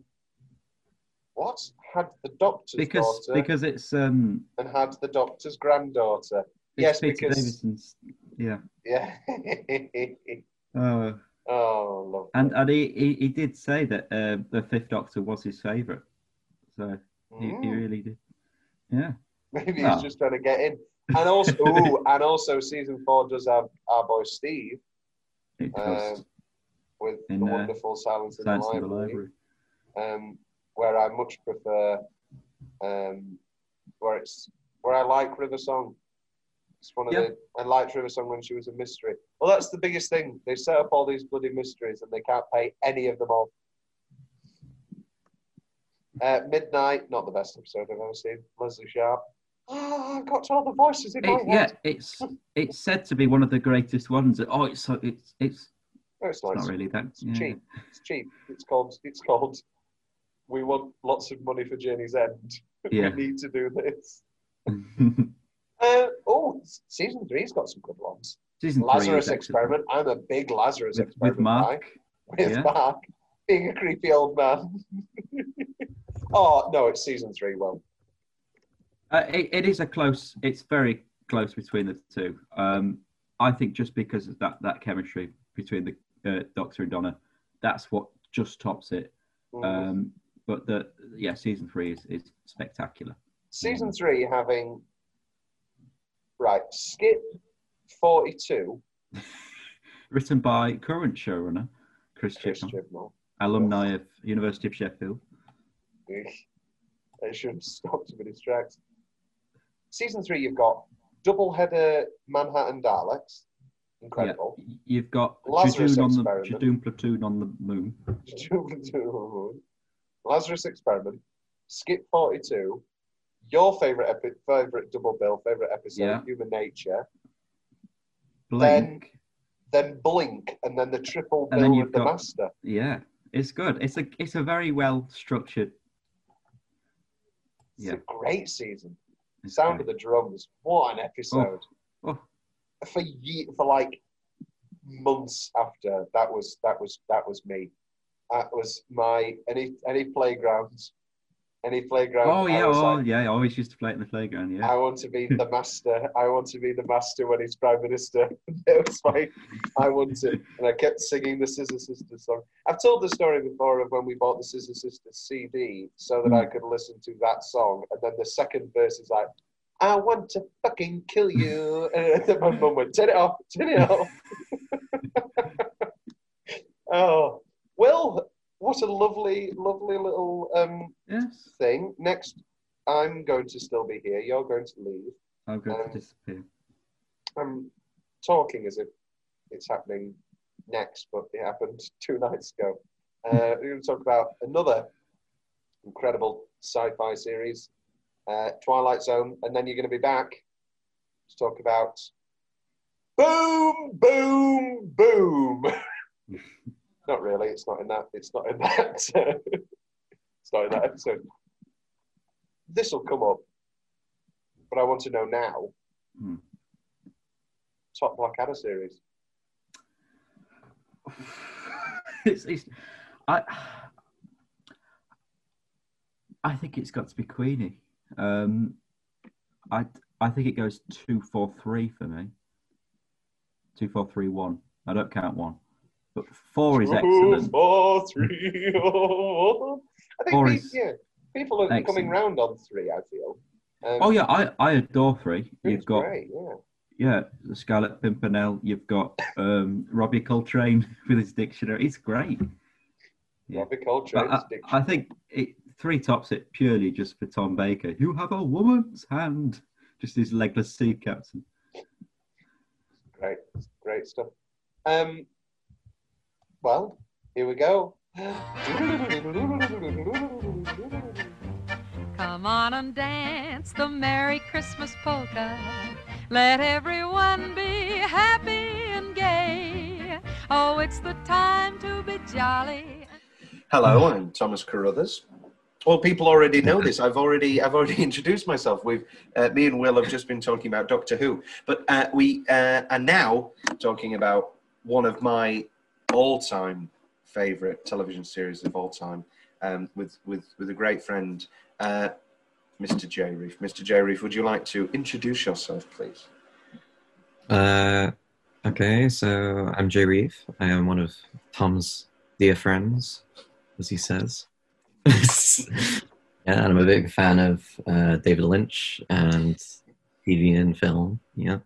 What? Had the doctor's Because daughter because it's um and had the doctor's granddaughter. Yes, Peter because- Davidson's. Yeah. Yeah. Oh, oh, lovely. and and he, he, he did say that uh, the Fifth Doctor was his favourite. So he, he Mm. really did. Yeah. Maybe No. he's just trying to get in. And also, ooh, and also, season four does have our boy Steve um, with In, the uh, wonderful Silence in the in the Library, library. um, where I much prefer, um, where it's where I like River Song. It's one of Yeah. the and liked River Song when she was a mystery. Well, that's the biggest thing. They set up all these bloody mysteries and they can't pay any of them off. Uh, Midnight, not the best episode I've ever seen. Lesley Sharp. Ah, I got all the voices in my It, yeah, it's it's said to be one of the greatest ones. Oh, it's so it's it's, No, it's it's nice. not really that. It's yeah. cheap. It's cheap. It's called. It's called. We want lots of money for Journey's End. Yeah. we need to do this. Uh, oh, season three's got some good ones. Season three Lazarus. Experiment. I'm a big Lazarus with, Experiment with Mark. guy. With yeah. Mark being a creepy old man. oh no, it's season three. Well, Uh, it, it is a close. It's very close between the two. Um, I think just because of that that chemistry between the uh, Doctor and Donna, that's what just tops it. mm. Um, but the yeah, season three is, is spectacular. season three having right skip forty-two. Written by current showrunner Chris Chris Chibnall, Chibnall. alumni of University of Sheffield. They should stop to be distracted. Season three, you've got double header Manhattan Daleks. Incredible. Yeah, you've got Lazarus Judoon on the Experiment. Judoon platoon on the moon. Lazarus Experiment. Skip 42. Your favourite epi- favourite double bill, favourite episode, Yeah. Human Nature. Blink. Then Blink, and then the triple And bill then with you've the got- Master. Yeah, it's good. It's a it's a very well structured. It's Yeah. a great season. it's Sound great. of the drums. What an episode. Oh, oh, for ye- for like months after that was that was that was me. That was my any any playgrounds Any playground. Oh yeah, oh like, yeah. I always used to play it in the playground. Yeah. I want to be the master. I want to be the master when he's prime minister. it was like I want to, and I kept singing the Scissor Sisters song. I've told the story before of when we bought the Scissor Sisters CD so that I hmm. could listen to that song, and then the second verse is like, "I want to fucking kill you," and then my mum went, "Turn it off, turn it off." oh well, what a lovely, lovely little um, Yes. thing. Next, I'm going to still be here. You're going to leave. I'm going Um, to disappear. I'm talking as if it's happening next, but it happened two nights ago. Uh, we're going to talk about another incredible sci-fi series, uh, Twilight Zone, and then you're going to be back to talk about Boom, Boom, Boom. not really. It's not in that. It's not in that. it's not in that episode. This will come up, but I want to know now. Hmm. Top Blackadder series. it's, it's, I, I think it's got to be Queenie. Um, I, I think it goes two, four, three for me. Two, four, three, one. I don't count one, but four is excellent. four, three, oh. I think Four is yeah, people are coming round on three. I feel. Um, Oh yeah, I, I adore three. You've got great. Yeah. yeah, the Scarlet Pimpernel. You've got um, Robbie Coltrane with his dictionary. It's great. Yeah. Robbie Coltrane's I, diction. I think it three tops it purely just for Tom Baker. You have a woman's hand. Just his legless sea captain. Great, great stuff. Um, well, here we go. Come on and dance the Merry Christmas polka. Let everyone be happy and gay. Oh, it's the time to be jolly. Hello, I'm Thomas Carruthers. Well, people already know this. I've already, I've already introduced myself. We've, uh, me and Will have just been talking about Doctor Who, but uh, we uh, are now talking about one of my all-time favorite television series of all time, um, with with with a great friend, uh, Mr. J. Reef. Mr. J. Reef, would you like to introduce yourself, please? Uh, okay, so I'm Jay Reeve. I am one of Tom's dear friends, as he says. yeah, and I'm a big fan of uh, David Lynch and TV and film. Yeah.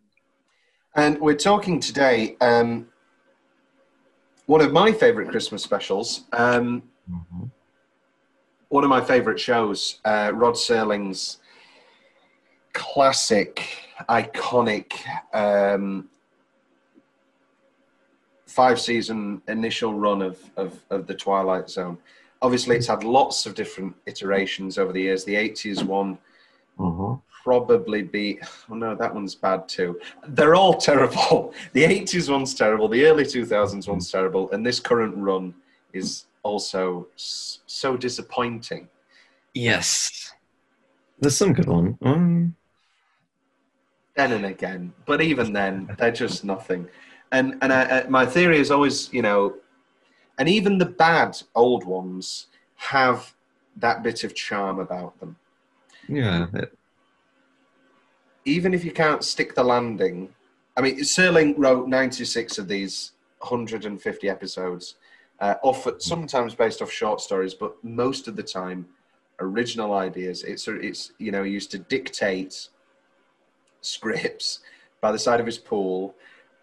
And we're talking today. Um, one of my favorite Christmas specials. Um, Mhm. one of my favorite shows, uh, Rod Serling's classic, iconic um, five season initial run of, of, of the Twilight Zone. Obviously, it's had lots of different iterations over the years. The 80s one. Probably be, oh no, that one's bad too. They're all terrible. The 80s one's terrible, the early 2000s one's terrible, and this current run is also so disappointing. Yes. There's some good one. Um, then and again. But even then, they're just nothing. And and I, I, my theory is always, you know, and even the bad old ones have that bit of charm about them. yeah. It, Even if you can't stick the landing, I mean, Serling wrote 96 of these 150 episodes, uh, off sometimes based off short stories, but most of the time original ideas. It's it's you know he used to dictate scripts by the side of his pool,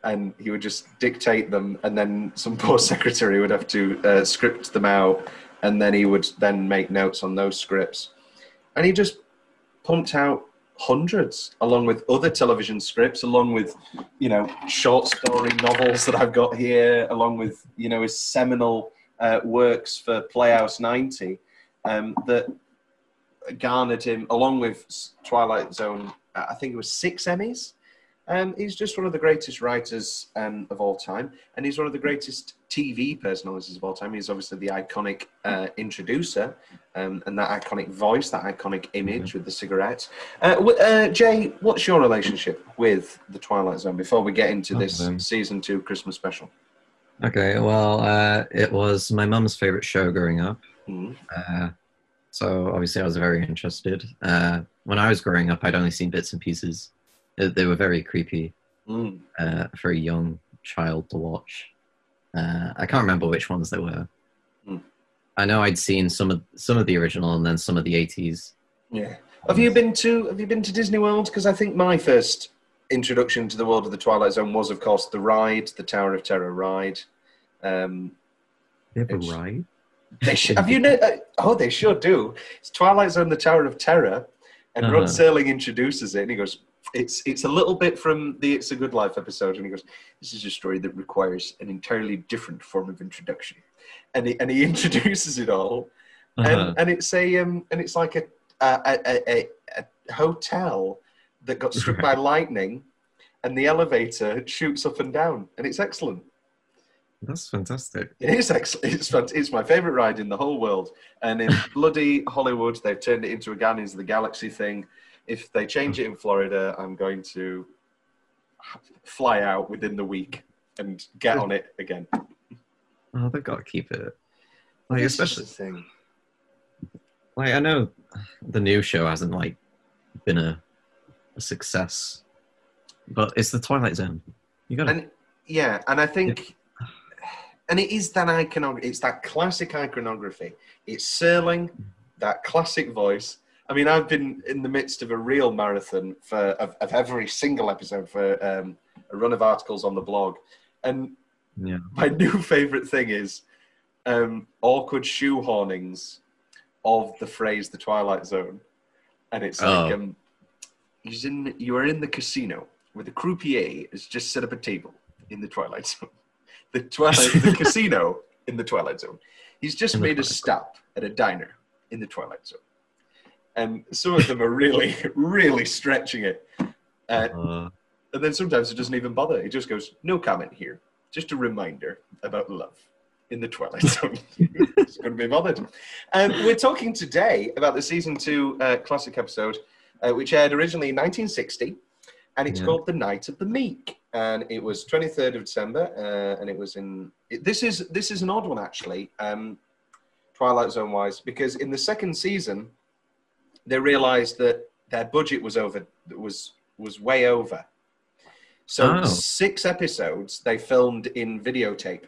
and he would just dictate them, and then some poor secretary would have to uh, script them out, and then he would then make notes on those scripts, and he just pumped out hundreds along with other television scripts along with you know short story novels that i've got here along with you know his seminal uh, works for playhouse 90 um, that garnered him along with twilight zone uh, i think it was six emmys. Um, he's just one of the greatest writers um, of all time, and he's one of the greatest TV personalities of all time. He's obviously the iconic uh, introducer um, and that iconic voice, that iconic image with the cigarette. Uh, w- uh, Jay, what's your relationship with the Twilight Zone before we get into this Um, season two Christmas special? okay, well, uh, it was my mum's favorite show growing up. Mm. Uh, so obviously I was very interested. Uh, when I was growing up, I'd only seen bits and pieces. They, were very creepy Mm. uh, for a young child to watch. Uh, I can't remember which ones they were. Hmm. I know I'd seen some of some of the original and then some of the 80s. Yeah. Have you been to Have you been to Disney World? Because I think my first introduction to the world of the Twilight Zone was, of course, the ride, the Tower of Terror ride. Um, They have a ride? they sh- have you? Know, uh, oh, they sure do. It's Twilight Zone, the Tower of Terror, and Rod Uh-huh. Serling introduces it, and he goes, "It's it's a little bit from the It's a Good Life episode," and he goes, "This is a story that requires an entirely different form of introduction," and he and he introduces it all, Uh-huh. and, and it's a um, and it's like a a, a, a, a hotel that got struck by lightning, and the elevator shoots up and down, and it's excellent. That's fantastic. It is excellent. It's it's my favorite ride in the whole world, and in bloody Hollywood, they've turned it into a Guardians of the Galaxy thing. If they change it in Florida, I'm going to fly out within the week and get on it again. Oh, they've got to keep it. Like, This especially the thing. like I know the new show hasn't like been a, a success, but it's the Twilight Zone. You got to yeah, and I think, and it is that iconography. It's that classic iconography. It's Serling, that classic voice. I mean, I've been in the midst of a real marathon for of, of every single episode for um, a run of articles on the blog, and yeah. my new favorite thing is um, awkward shoehornings of the phrase "the Twilight Zone," and it's like Oh. um, he's in. You are in the casino where the croupier has just set up a table in the Twilight Zone. The Twilight, the casino in the Twilight Zone. He's just made a stop at a diner in the Twilight Zone, and some of them are really, really stretching it. Uh, Uh, and then sometimes it doesn't even bother. It just goes, no comment here. Just a reminder about love in the Twilight Zone. it's going to be bothered. Um, we're talking today about the season two uh, classic episode, uh, which aired originally in 1960, and it's Yeah. called The Night of the Meek. And it was 23rd of December, uh, and it was in. It, this is this is an odd one actually, um, Twilight Zone wise, because in the second season, they realised that their budget was over was was way over. So Oh. six episodes they filmed in videotape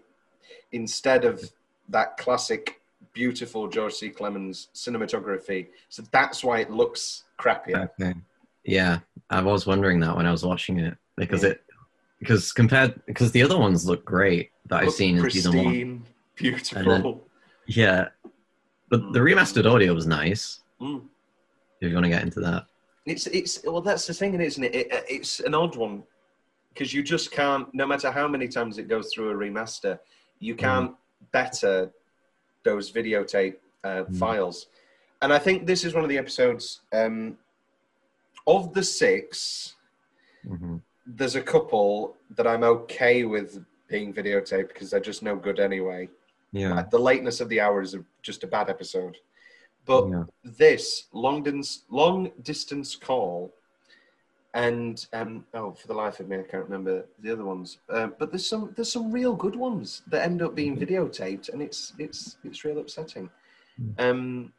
instead of that classic beautiful George C. Clemens cinematography. So that's why it looks crappier. okay. Yeah, I was wondering that when I was watching it because Yeah. it because compared because the other ones look great that I've Look seen in season one. pristine, beautiful. Yeah, but the remastered audio was nice. Mm. If you want to get into that, It's it's well, that's the thing, isn't it? it it's an odd one because you just can't. No matter how many times it goes through a remaster, you can't better those videotape uh, Mm. files. And I think this is one of the episodes um, of the six. Mhm. There's a couple that I'm okay with being videotaped because they're just no good anyway. yeah, The lateness of the hour is a, just a bad episode. But yeah. this long distance long distance call and um, oh for the life of me i can't remember the other ones uh, but there's some there's some real good ones that end up being videotaped and it's it's it's real upsetting um,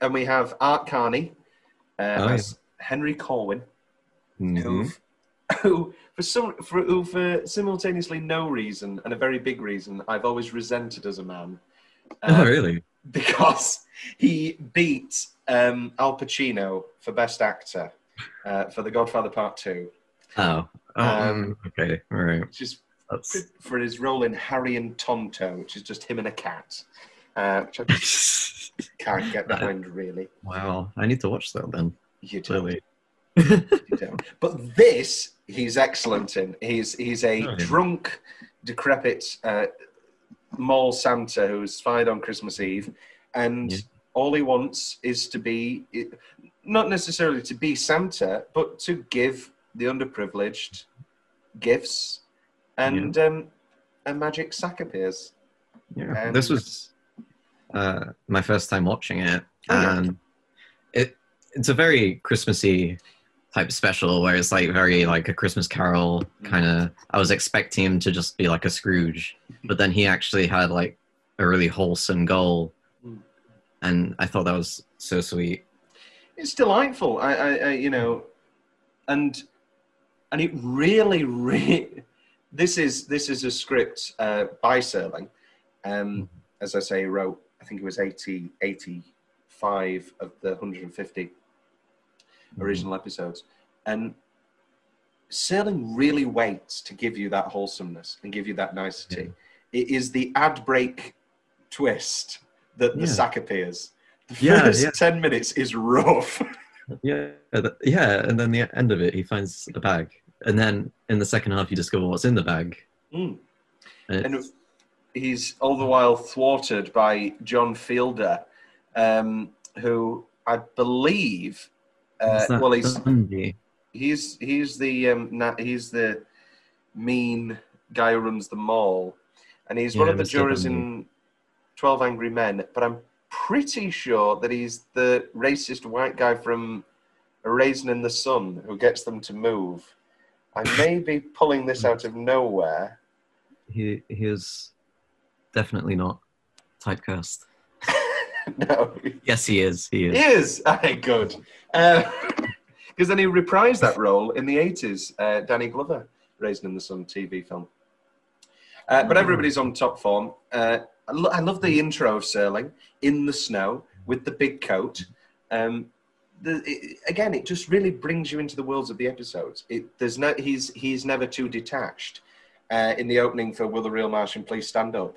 and we have art carney uh, Oh, as henry corwin Mhm. who, who for some for who for simultaneously no reason and a very big reason i've always resented as a man Oh, Uh, really? because he beat um, Al Pacino for Best Actor uh, for The Godfather Part Two, Oh, oh um, okay, all right. which is That's for his role in Harry and Tonto, which is just him and a cat, uh, which I just can't get behind really. wow. I need to watch that then. You don't, you don't. But this he's excellent in. He's he's a Oh, yeah. drunk, decrepit uh, mall Santa who's fired on Christmas Eve, and Yeah. all he wants is to be, not necessarily to be Santa, but to give the underprivileged gifts, and um, a magic sack appears. Yeah, And this was uh, my first time watching it, Oh, and it's a very Christmassy type special where it's like very like a Christmas Carol kind of. I was expecting him to just be like a Scrooge, but then he actually had like a really wholesome goal, and I thought that was so sweet. it's delightful. I, I, I you know, and and it really, really. This is this is a script uh, by Serling. Um, as I say, he wrote. I think it was 80, 85 of the 150 original episodes, and Serling really waits to give you that wholesomeness and give you that nicety. It is the ad break twist that the Yeah. sack appears. The Yeah, first yeah. ten minutes is rough. Yeah, yeah, and then the end of it, he finds a bag, and then in the second half, you discover what's in the bag. Mm. And And he's all the while thwarted by John Fiedler, um, who I believe, uh, well, he's he's he's the um, na- he's the mean guy who runs the mall, and he's one of the Mr. jurors in Twelve Angry Men. But I'm pretty sure that he's the racist white guy from A Raisin in the Sun who gets them to move. I may be pulling this out of nowhere. He he is definitely not typecast. no, Yes, he is. He is. He is. Good. Because then he reprised that role in the 80s, uh, Danny Glover, Raisin in the Sun TV film. Uh, but everybody's on top form. Uh, I, lo- I love the intro of Serling in the snow with the big coat. Um, the, it, again, it just really brings you into the worlds of the episodes. It, there's no, he's, he's never too detached. Uh, in the opening for Will the Real Martian Please Stand Up,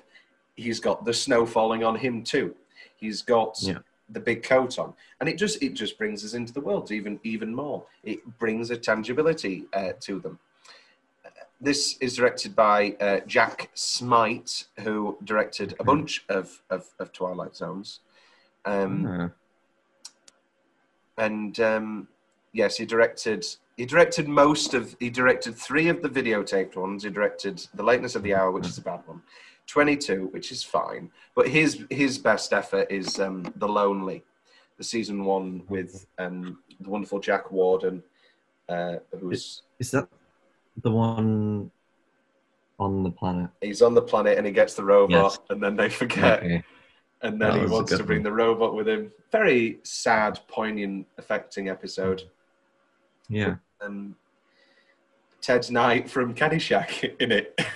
he's got the snow falling on him too. He's got Yeah. The big coat on, and it just it just brings us into the world even even more. It brings a tangibility uh, to them. Uh, This is directed by uh, Jack Smight, who directed a bunch of, of, of Twilight Zones. Um, Ah, and um, yes, he directed. He directed most of. He directed three of the videotaped ones. He directed The Lateness of the Hour, which is a bad one. Twenty-two, which is fine, but his his best effort is um, The Lonely, the season one with um, the wonderful Jack Warden, uh, who's is that the one on the planet? he's on the planet and he gets the robot, Yes. and then they forget, Okay. and then That he wants to bring one. the robot with him. Very sad, poignant, affecting episode. Yeah. and Ted's Knight from Caddyshack in it.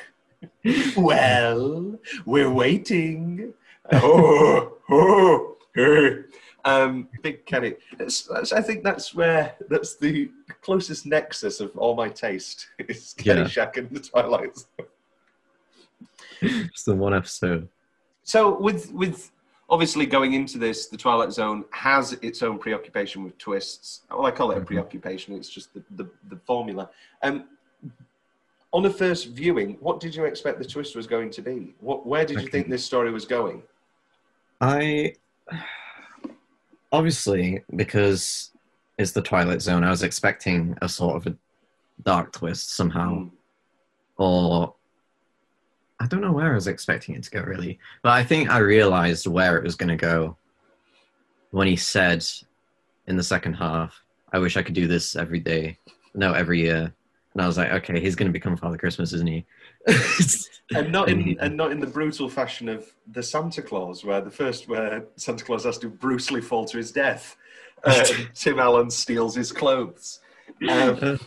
well, we're waiting. Oh, oh, oh. Um, big Kenny. That's, that's, I think that's where that's the closest nexus of all my taste is Yeah. Caddyshack and the Twilight. Zone. Just the one episode. So with with obviously going into this, the Twilight Zone has its own preoccupation with twists. Well, I call it a Mhm. preoccupation. It's just the, the, the formula. Um, on the first viewing, what did you expect the twist was going to be? What where did you think this story was going? I obviously because it's the Twilight Zone. I was expecting a sort of a dark twist somehow, Mm. or I don't know where I was expecting it to go really. But I think I realized where it was going to go when he said in the second half, "I wish I could do this every day, no, every year." And I was like, "Okay, he's going to become Father Christmas, isn't he?" And not in and not in the brutal fashion of the Santa Claus, where the first where Santa Claus has to brutally fall to his death. Uh, Tim Allen steals his clothes. Um,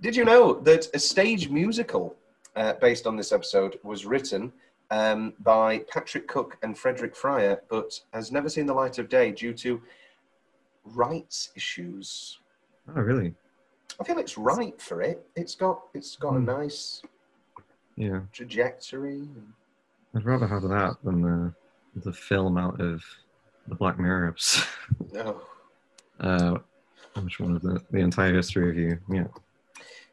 Did you know that a stage musical uh, based on this episode was written um, by Patrick Cook and Frederick Fryer, but has never seen the light of day due to rights issues? oh, really? I feel it's right for it. It's got it's got a Hmm. nice Yeah. trajectory. I'd rather have that than the the film out of the Black Mirror episode. Oh. uh, which one of the the entire history review? Yeah.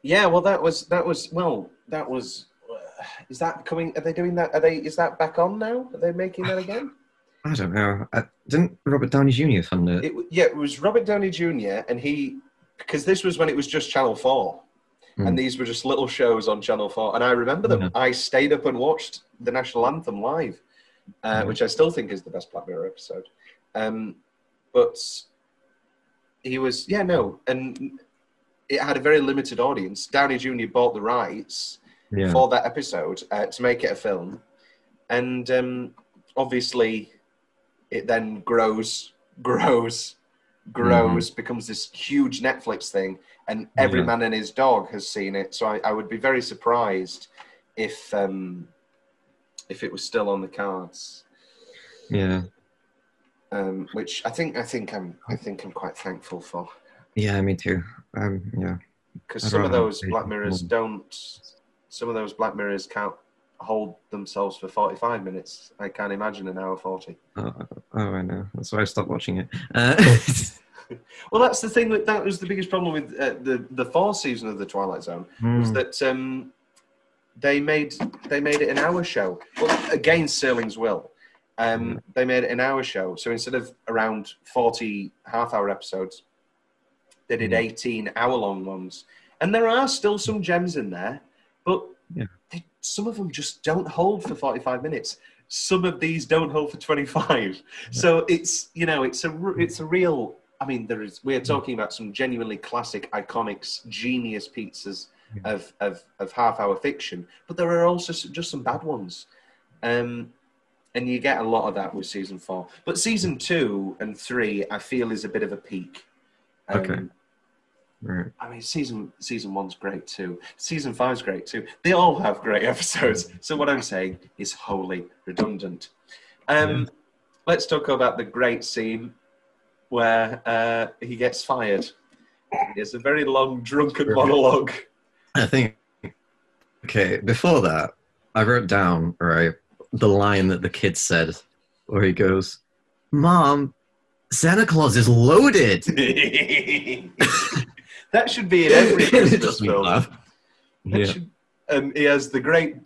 Yeah, well, that was that was well, that was. uh, Is that coming? Are they doing that? Are they? Is that back on now? Are they making that again? I don't know. I, didn't Robert Downey Jr. fund it? It, yeah, it was Robert Downey Jr. and he because this was when it was just Channel Four, Hmm. and these were just little shows on Channel Four, and I remember them. Yeah. I stayed up and watched the national anthem live, uh, Mhm. which I still think is the best Black Mirror episode. Um, but he was yeah no, and it had a very limited audience. Downey Jr. bought the rights yeah. for that episode uh, to make it a film, and um, obviously it then grows, grows, grows, becomes this huge Netflix thing, and every Yeah. man and his dog has seen it. So I, I would be very surprised if um, if it was still on the cards. Yeah. Um, which I think I think I'm I think I'm quite thankful for Yeah, me too. Um, yeah. because some of those Black Mirrors don't. Some of those Black Mirrors can't hold themselves for 45 minutes. I can't imagine an hour 40. Oh, oh, I know. That's why I stopped watching it. Uh, Well, that's the thing. that that was the biggest problem with uh, the the fourth season of the Twilight Zone was hmm, that um, they made they made it an hour show. Well, against Serling's will, um, they made it an hour show. So instead of around forty half hour episodes, they did Mm. eighteen hour long ones. And there are still some gems in there, but Yeah. They, some of them just don't hold for forty five minutes. Some of these don't hold for twenty five. So it's you know it's a, it's a real. I mean, there is. We're talking about some genuinely classic, iconics, genius pizzas of, of, of half hour fiction, but there are also just some bad ones. Um, and you get a lot of that with season four. But season two and three, I feel, is a bit of a peak. Um, Okay. Right. I mean, season season one's great too. Season five's great too. They all have great episodes. So what I'm saying is wholly redundant. Um, Let's talk about the great scene where uh, he gets fired. It's a very long drunken monologue. I think. Okay, before that, I wrote down right the line that the kid said, where he goes, "Mom, Santa Claus is loaded." that should be in every Christmas film. Yeah. should- um, he has the great,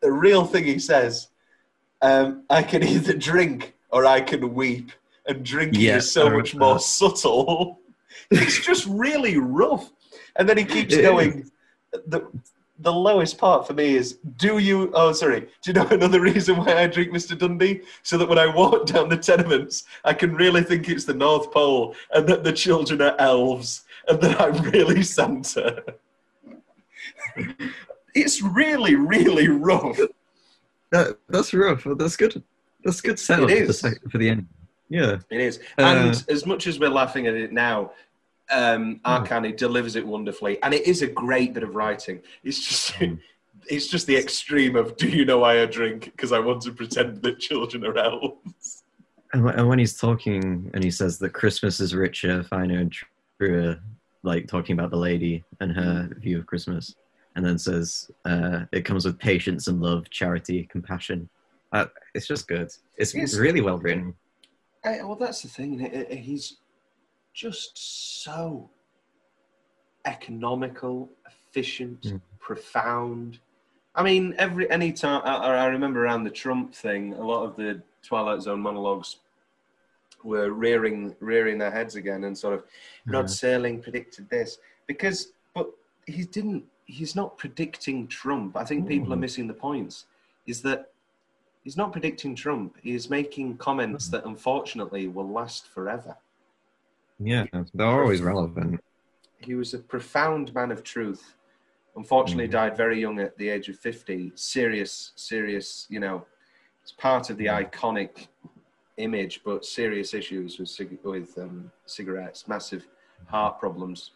the real thing he says. Um, I can either drink or I can weep, and drinking Yeah, is so I much more that. subtle. it's just really rough, and then he keeps It going. The the lowest part for me is: Do you? Oh, sorry. Do you know another reason why I drink, Mister Dundee? So that when I walk down the tenements, I can really think it's the North Pole, and that the children are elves, and that I'm really Santa. it's really, really rough. That, that's rough, but that's good. That's good setup It for the, is. for the end. Yeah. It is. Uh, and as much as we're laughing at it now, um, Art Carney delivers it wonderfully, and it is a great bit of writing. It's just, it's just the extreme of, do you know why I drink? Because I want to pretend that children are elves. And, and when he's talking and he says that Christmas is richer, finer, and truer, like talking about the lady and her view of Christmas, and then says uh, it comes with patience and love, charity, compassion. Uh, it's just good. It's Yes. really well written. Well, that's the thing. eh, eh, He's just so economical, efficient, Mm. profound. I mean, every any time I, I remember around the Trump thing, a lot of the Twilight Zone monologues were rearing rearing their heads again and sort of Rod Serling predicted this because, but he didn't. He's not predicting Trump. I think people are Mm. missing the points. Is that he's not predicting Trump. He's making comments that unfortunately will last forever. Yeah, they're always relevant. He was a profound man of truth. Unfortunately, Mhm. died very young at the age of 50. Serious, serious, you know, it's part of the iconic image, but serious issues with, cig- with um, cigarettes, massive heart problems.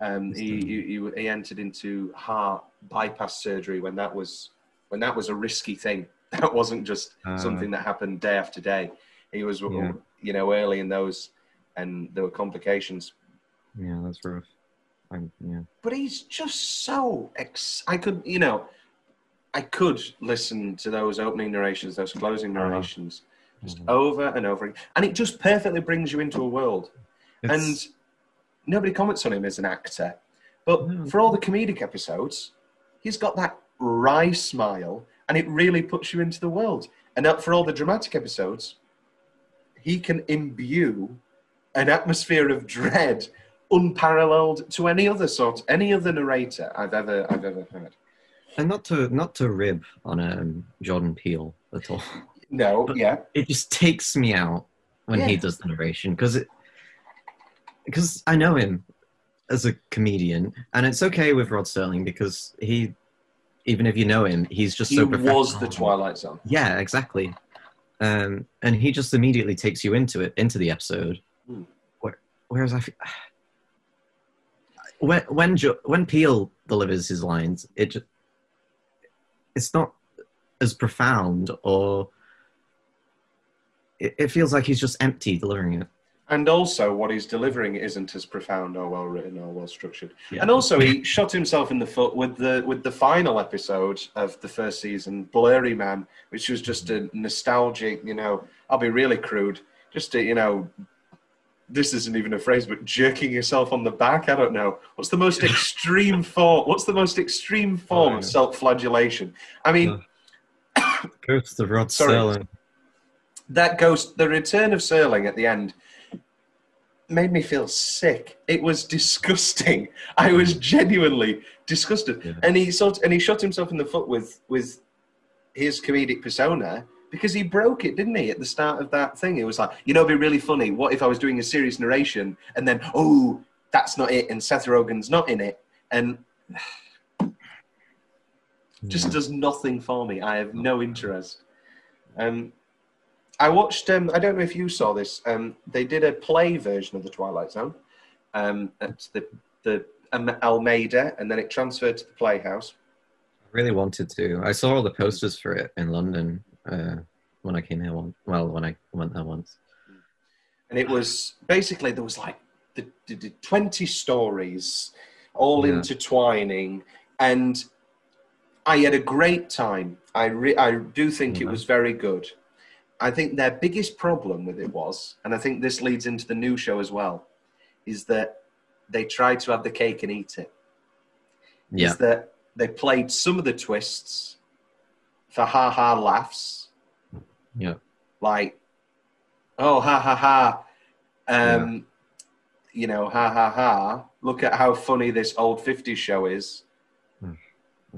Um, he, he, he, entered into heart bypass surgery when that was when that was a risky thing. That wasn't just Uh, something that happened day after day. He was, Yeah. you know, early in those, and there were complications Yeah, that's rough. I'm, yeah. but he's just so ex- I could, you know, I could listen to those opening narrations, those closing Uh-huh. Just Mhm. over and over, again. and it just perfectly brings you into a world. It's- And nobody comments on him as an actor, but No. for all the comedic episodes, he's got that wry smile, and it really puts you into the world. And for all the dramatic episodes, he can imbue an atmosphere of dread unparalleled to any other sort, any other narrator I've ever I've ever heard. and not to not to rib on um, Jordan Peele at all. No, But- yeah, it just takes me out when he does the narration because it because I know him as a comedian, and it's okay with Rod Serling because he, even if you know him, he's just he so was the Twilight Zone. Yeah, exactly. um, and he just immediately takes you into it, into the episode. Where, whereas I, when when jo- when Peele delivers his lines, it it's not as profound, or it, it feels like he's just empty delivering it. And also, what he's delivering isn't as profound or well written or well structured. Yeah. And also, he shot himself in the foot with the with the final episode of the first season, Blurry Man, which was just a nostalgic. You know, I'll be really crude, just a, you know, this isn't even a phrase, but jerking yourself on the back. I don't know. What's the most extreme form? What's the most extreme form Oh, of self-flagellation? I mean, Ghost of Rod Sorry. Serling. That ghost, the return of Serling at the end, made me feel sick. It was disgusting. I was genuinely disgusted. Yeah. And he sort and he shot himself in the foot with with his comedic persona because he broke it, didn't he? At the start of that thing, it was like, you know, it'd be really funny. What if I was doing a serious narration and then, oh, that's not it, and Seth Rogen's not in it, and just does nothing for me. I have no interest. Um, I watched. Um, I don't know if you saw this. Um, they did a play version of the Twilight Zone um, at the the um, Almeida, and then it transferred to the Playhouse. I really wanted to. I saw all the posters for it in London uh, when I came here once. Well, when I went there once. and it was basically there was like the, the, the 20 stories all Yeah. intertwining and i had a great time i re- i do think it was very good i think their biggest problem with it was and i think this leads into the new show as well is that they tried to have the cake and eat it Yeah. is that they played some of the twists for ha ha laughs Yeah. like, oh, ha ha ha, um, you know, ha ha ha. Look at how funny this old 50s show is.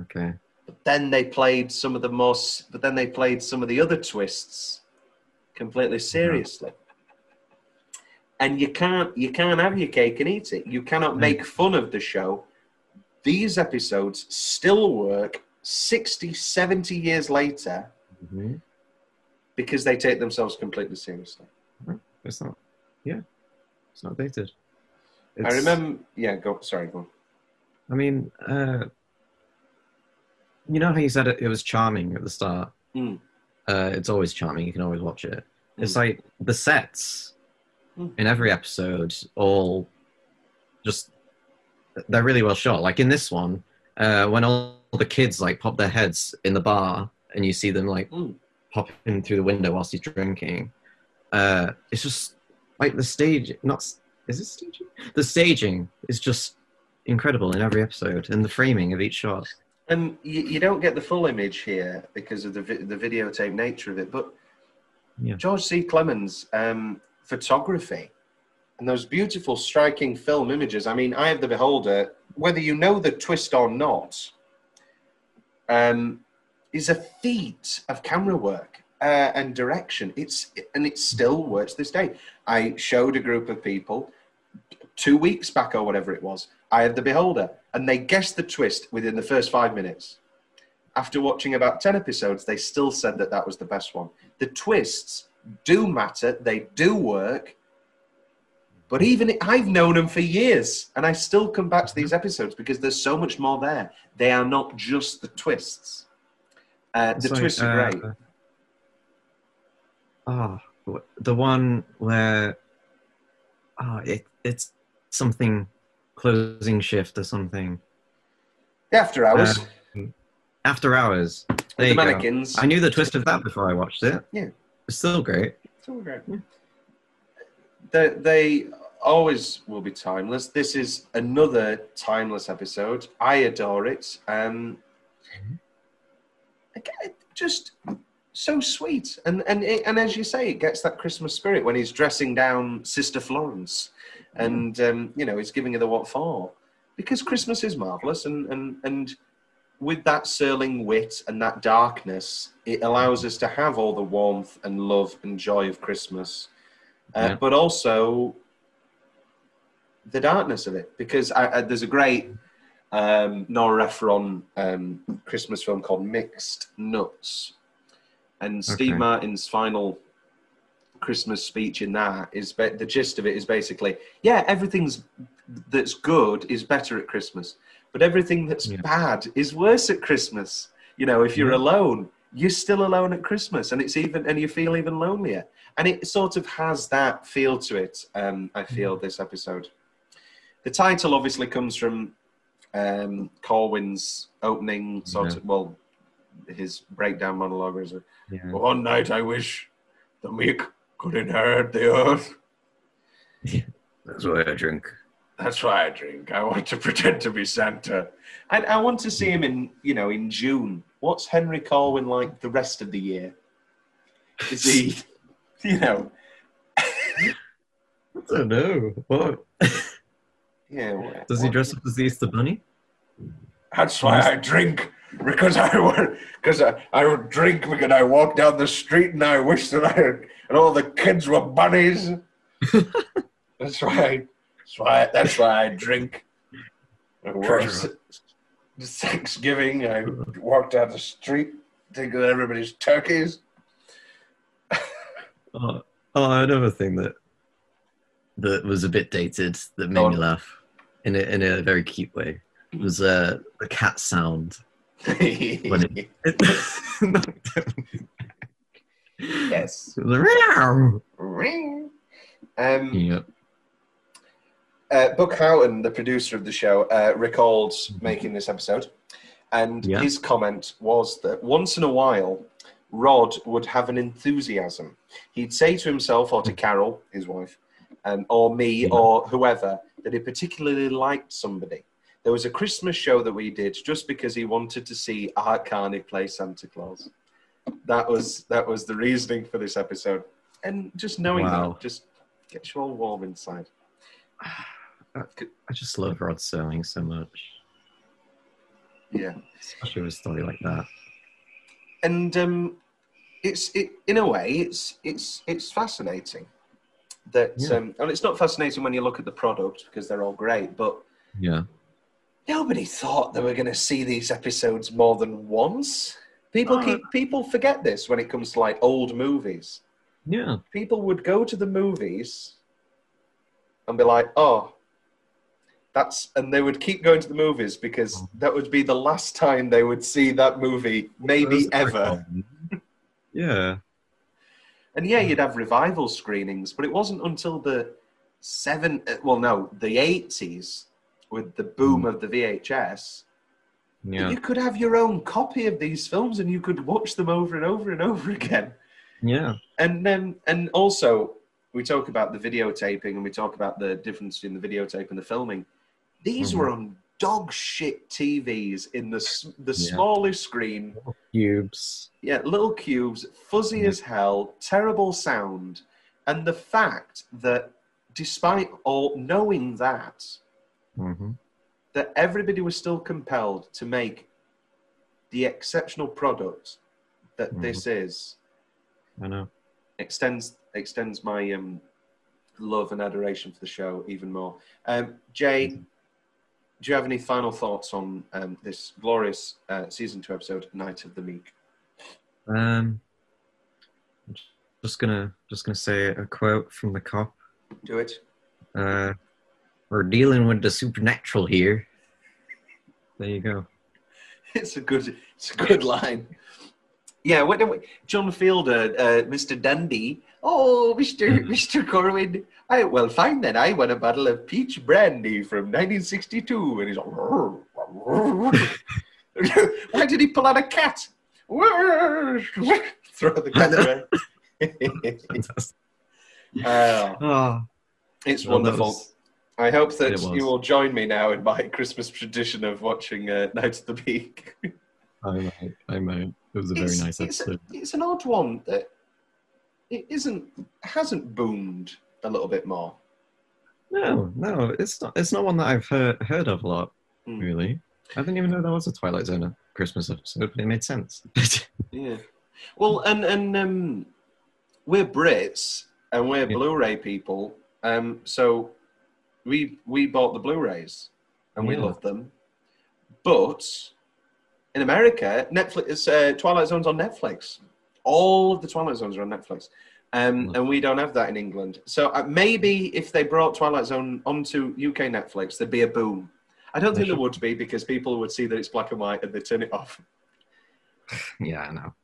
Okay. But then they played some of the most, but then they played some of the other twists completely seriously. And you can't, you can't have your cake and eat it. You cannot make fun of the show. These episodes still work 60, 70 years later hmm because they take themselves completely seriously. It's not. Yeah. It's not dated. I remember, yeah, go, sorry, go on. I mean, uh, you know how you said it, it was charming at the start? Mm. Uh, it's always charming. You can always watch it. It's Mm. like the sets Mm. in every episode all just they're really well shot. Like in this one, uh, when all the kids like pop their heads in the bar and you see them like Mm. popping through the window whilst he's drinking, uh, it's just like the stage. Not is it staging? The staging is just incredible in every episode, and the framing of each shot. And you, you don't get the full image here because of the, vi- the videotape nature of it, but Yeah. George C. Clemens' um, photography and those beautiful, striking film images. I mean, Eye of the Beholder, whether you know the twist or not, um, is a feat of camera work uh, and direction. It's and it still works this day. I showed a group of people two weeks back or whatever it was, Eye of the Beholder, and they guessed the twist within the first five minutes. After watching about 10 episodes, they still said that that was the best one. The twists do matter, they do work, but even I've known them for years, and I still come back to these episodes because there's so much more there. They are not just the twists. Uh, the like, twists are great. uh, Ah, w- the one where ah, it it's something closing shift or something. After Hours, Uh, After hours. There the you go. mannequins. I knew the twist of that before I watched it. Yeah. It's still great. It's all great. They, they always will be timeless. This is another timeless episode. I adore it. Um, again, just so sweet, and and it, and as you say, it gets that Christmas spirit when he's dressing down Sister Florence, and um, you know it's giving her the what for, because Christmas is marvelous, and and and with that Serling wit and that darkness, it allows us to have all the warmth and love and joy of Christmas, uh, Yeah. but also the darkness of it. Because I, I, there's a great um, Nora Ephron um, Christmas film called Mixed Nuts, And Steve Okay. Martin's final Christmas speech in that is ba- the gist of it is basically, yeah, everything's that's good is better at Christmas, but everything that's Yeah. bad is worse at Christmas. You know, if you're Yeah. alone, you're still alone at Christmas, and it's even and you feel even lonelier. And it sort of has that feel to it. Um, I feel this episode. The title obviously comes from um, Corwin's opening sort Yeah. of well, his breakdown monologue is Yeah. one night I wish the meek could inherit the earth. That's why I drink. That's why I drink. I want to pretend to be Santa. And I want to see him in, you know, in June. What's Henry Corwin like the rest of the year? Is he, you know, I don't know. What? yeah. Does he dress up as the Easter Bunny? That's why I drink because I would because I, I would drink because I walk down the street and I wish that I and all the kids were bunnies. that's why. That's why. That's why I drink. Treasure Thanksgiving, I walk down the street, thinking that everybody's turkeys. Oh, oh, another thing that that was a bit dated that made Go me laugh in a in a very cute way was uh, the cat sound. Yes. Ring. Um, yeah. uh, Buck Houghton, the producer of the show, uh, recalled making this episode, and Yeah. his comment was that once in a while, Rod would have an enthusiasm. He'd say to himself or to Carol, his wife, um, or me Yeah. or whoever, that he particularly liked somebody. There was a Christmas show that we did just because he wanted to see Art Carney play Santa Claus. That was that was the reasoning for this episode, and just knowing Wow. that just gets you all warm inside. I just love Rod Serling so much, Yeah. especially with a story like that. and um, it's it, in a way it's it's it's fascinating that Yeah. um, and it's not fascinating when you look at the product because they're all great but Yeah. Nobody thought they were going to see these episodes more than once people Uh, keep people forget this when it comes to like old movies Yeah. people would go to the movies and be like oh that's and they would keep going to the movies because Oh. that would be the last time they would see that movie maybe ever Yeah. And yeah, you'd have revival screenings, but it wasn't until the seven, uh, well, no, the eighties, with the boom of the VHS, Yeah. you could have your own copy of these films and you could watch them over and over and over again. Yeah. And then, and also, we talk about the videotaping and we talk about the difference between the videotape and the filming. These Mhm. were on dog shit TVs in the the Yeah. smallest screen Cubes. yeah, little cubes, fuzzy Yeah. as hell, terrible sound. And the fact that despite all knowing that, hmm that everybody was still compelled to make the exceptional product that Mhm. this is I know. extends extends my um, love and adoration for the show even more. Um, Jay, do you have any final thoughts on um, this glorious uh, season two episode, Night of the Meek? Um, just gonna just gonna say a quote from the cop. Do it. Uh, we're dealing with the supernatural here. There you go. It's a good, it's a good line. Yeah, what do we, John Fiedler, uh, Mr. Dundee. Oh, Mr. Mr. Corwin. I well, fine then. I want a bottle of peach brandy from 1962, and he's like, "Rrr, rrr." why did he pull out a cat? Throw the cat away. Fantastic. Oh, it's wonderful. I hope that you will join me now in my Christmas tradition of watching uh, Night of the Peak. I might. I might. It was a very it's, nice it's, episode. it's an odd one that it isn't hasn't boomed a little bit more. No, no, it's not. It's not one that I've heard heard of a lot. Hmm. Really, I didn't even know there was a Twilight Zone Christmas episode, but it made sense. Yeah. Well, and and um, we're Brits and we're Yeah. Blu-ray people, um, so we we bought the Blu-rays and we Yeah. love them, but in America, Netflix uh, Twilight Zone's on Netflix, all of the Twilight Zones are on Netflix. Um, and we don't have that in England. So uh, maybe if they brought Twilight Zone onto UK Netflix, there'd be a boom. I don't think there would be because people would see that it's black and white and they turn it off. Yeah, I know.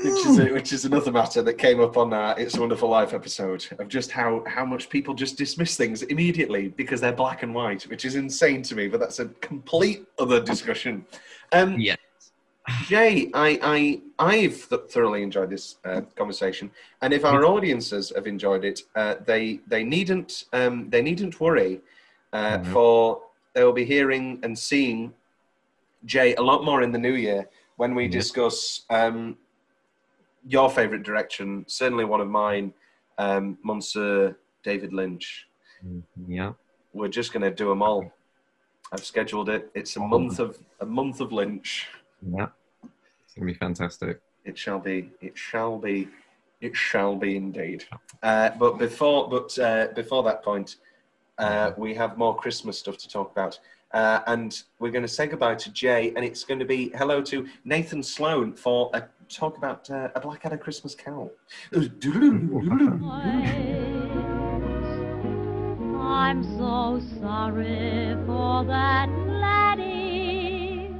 Which is which is another matter that came up on our It's a Wonderful Life episode of just how how much people just dismiss things immediately because they're black and white, which is insane to me. But that's a complete other discussion. Um, Yeah. Jay, I I I've th- thoroughly enjoyed this uh, conversation, and if our audiences have enjoyed it, uh, they they needn't um, they needn't worry, uh, Mhm. for they'll be hearing and seeing Jay a lot more in the new year when we Yeah. discuss um, your favourite direction, certainly one of mine, um, Monsieur David Lynch. Mm, Yeah. We're just going to do them all. I've scheduled it. It's a month of a month of Lynch. Yeah. It's gonna be fantastic. It shall be. It shall be. It shall be indeed. Uh, but before, but uh, before that point, uh, we have more Christmas stuff to talk about, uh, and we're going to say goodbye to Jay, and it's going to be hello to Nathan Sloane for a talk about uh, a Blackadder Christmas Carol. I'm so sorry for that laddie.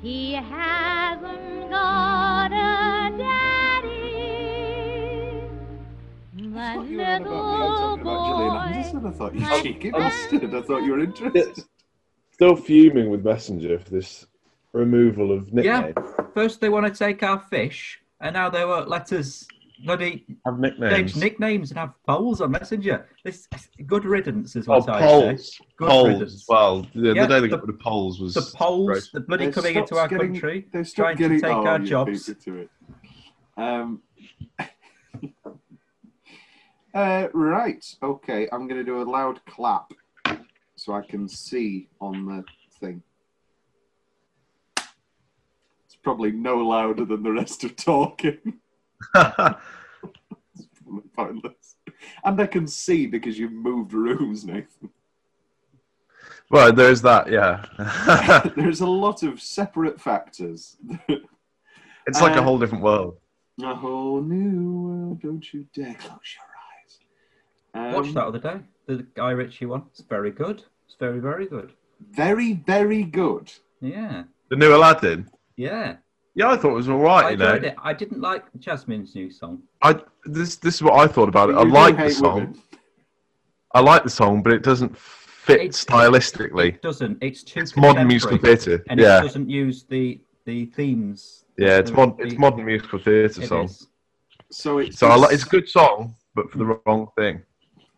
He hasn't got a daddy. That little boy. I thought you cheeky bastard. I thought you were interested. Still fuming with Messenger for this removal of nicknames. Yeah. First they want to take our fish, and now they won't let us bloody Have change nicknames. nicknames and have polls on Messenger. This good riddance is Oh, what I say. polls. Good Polls. riddance. Well, the, Yeah, the day they the- got rid of polls was. The polls, Right. the bloody They coming into our getting- country, They stopped trying getting to take oh, our you jobs. beat me to it. Um, uh, right. Okay. I'm going to do a loud clap so I can see on the thing. It's probably no louder than the rest of talking. Pointless. And I can see because you've moved rooms, Nathan. well, there's that, yeah. There's a lot of separate factors. it's like a Uh, whole different world. A whole new world, don't you dare close your eyes. Um, Watched that other day. The Guy Ritchie one. It's very good. It's very, very good. Very, very good. Yeah. The new Aladdin. Yeah. Yeah, I thought it was all right. I you know, enjoyed it. I didn't like Jasmine's new song. I this this is what I thought about it. I You do like the hate song. women. I like the song, but it doesn't fit It's- stylistically. It doesn't. It's too It's modern musical contemporary, theatre. And Yeah, it doesn't use the the themes. yeah. It's the- mod, the- it's modern musical theatre it song. is. So it's So I like, it's a good song, but for the wrong thing.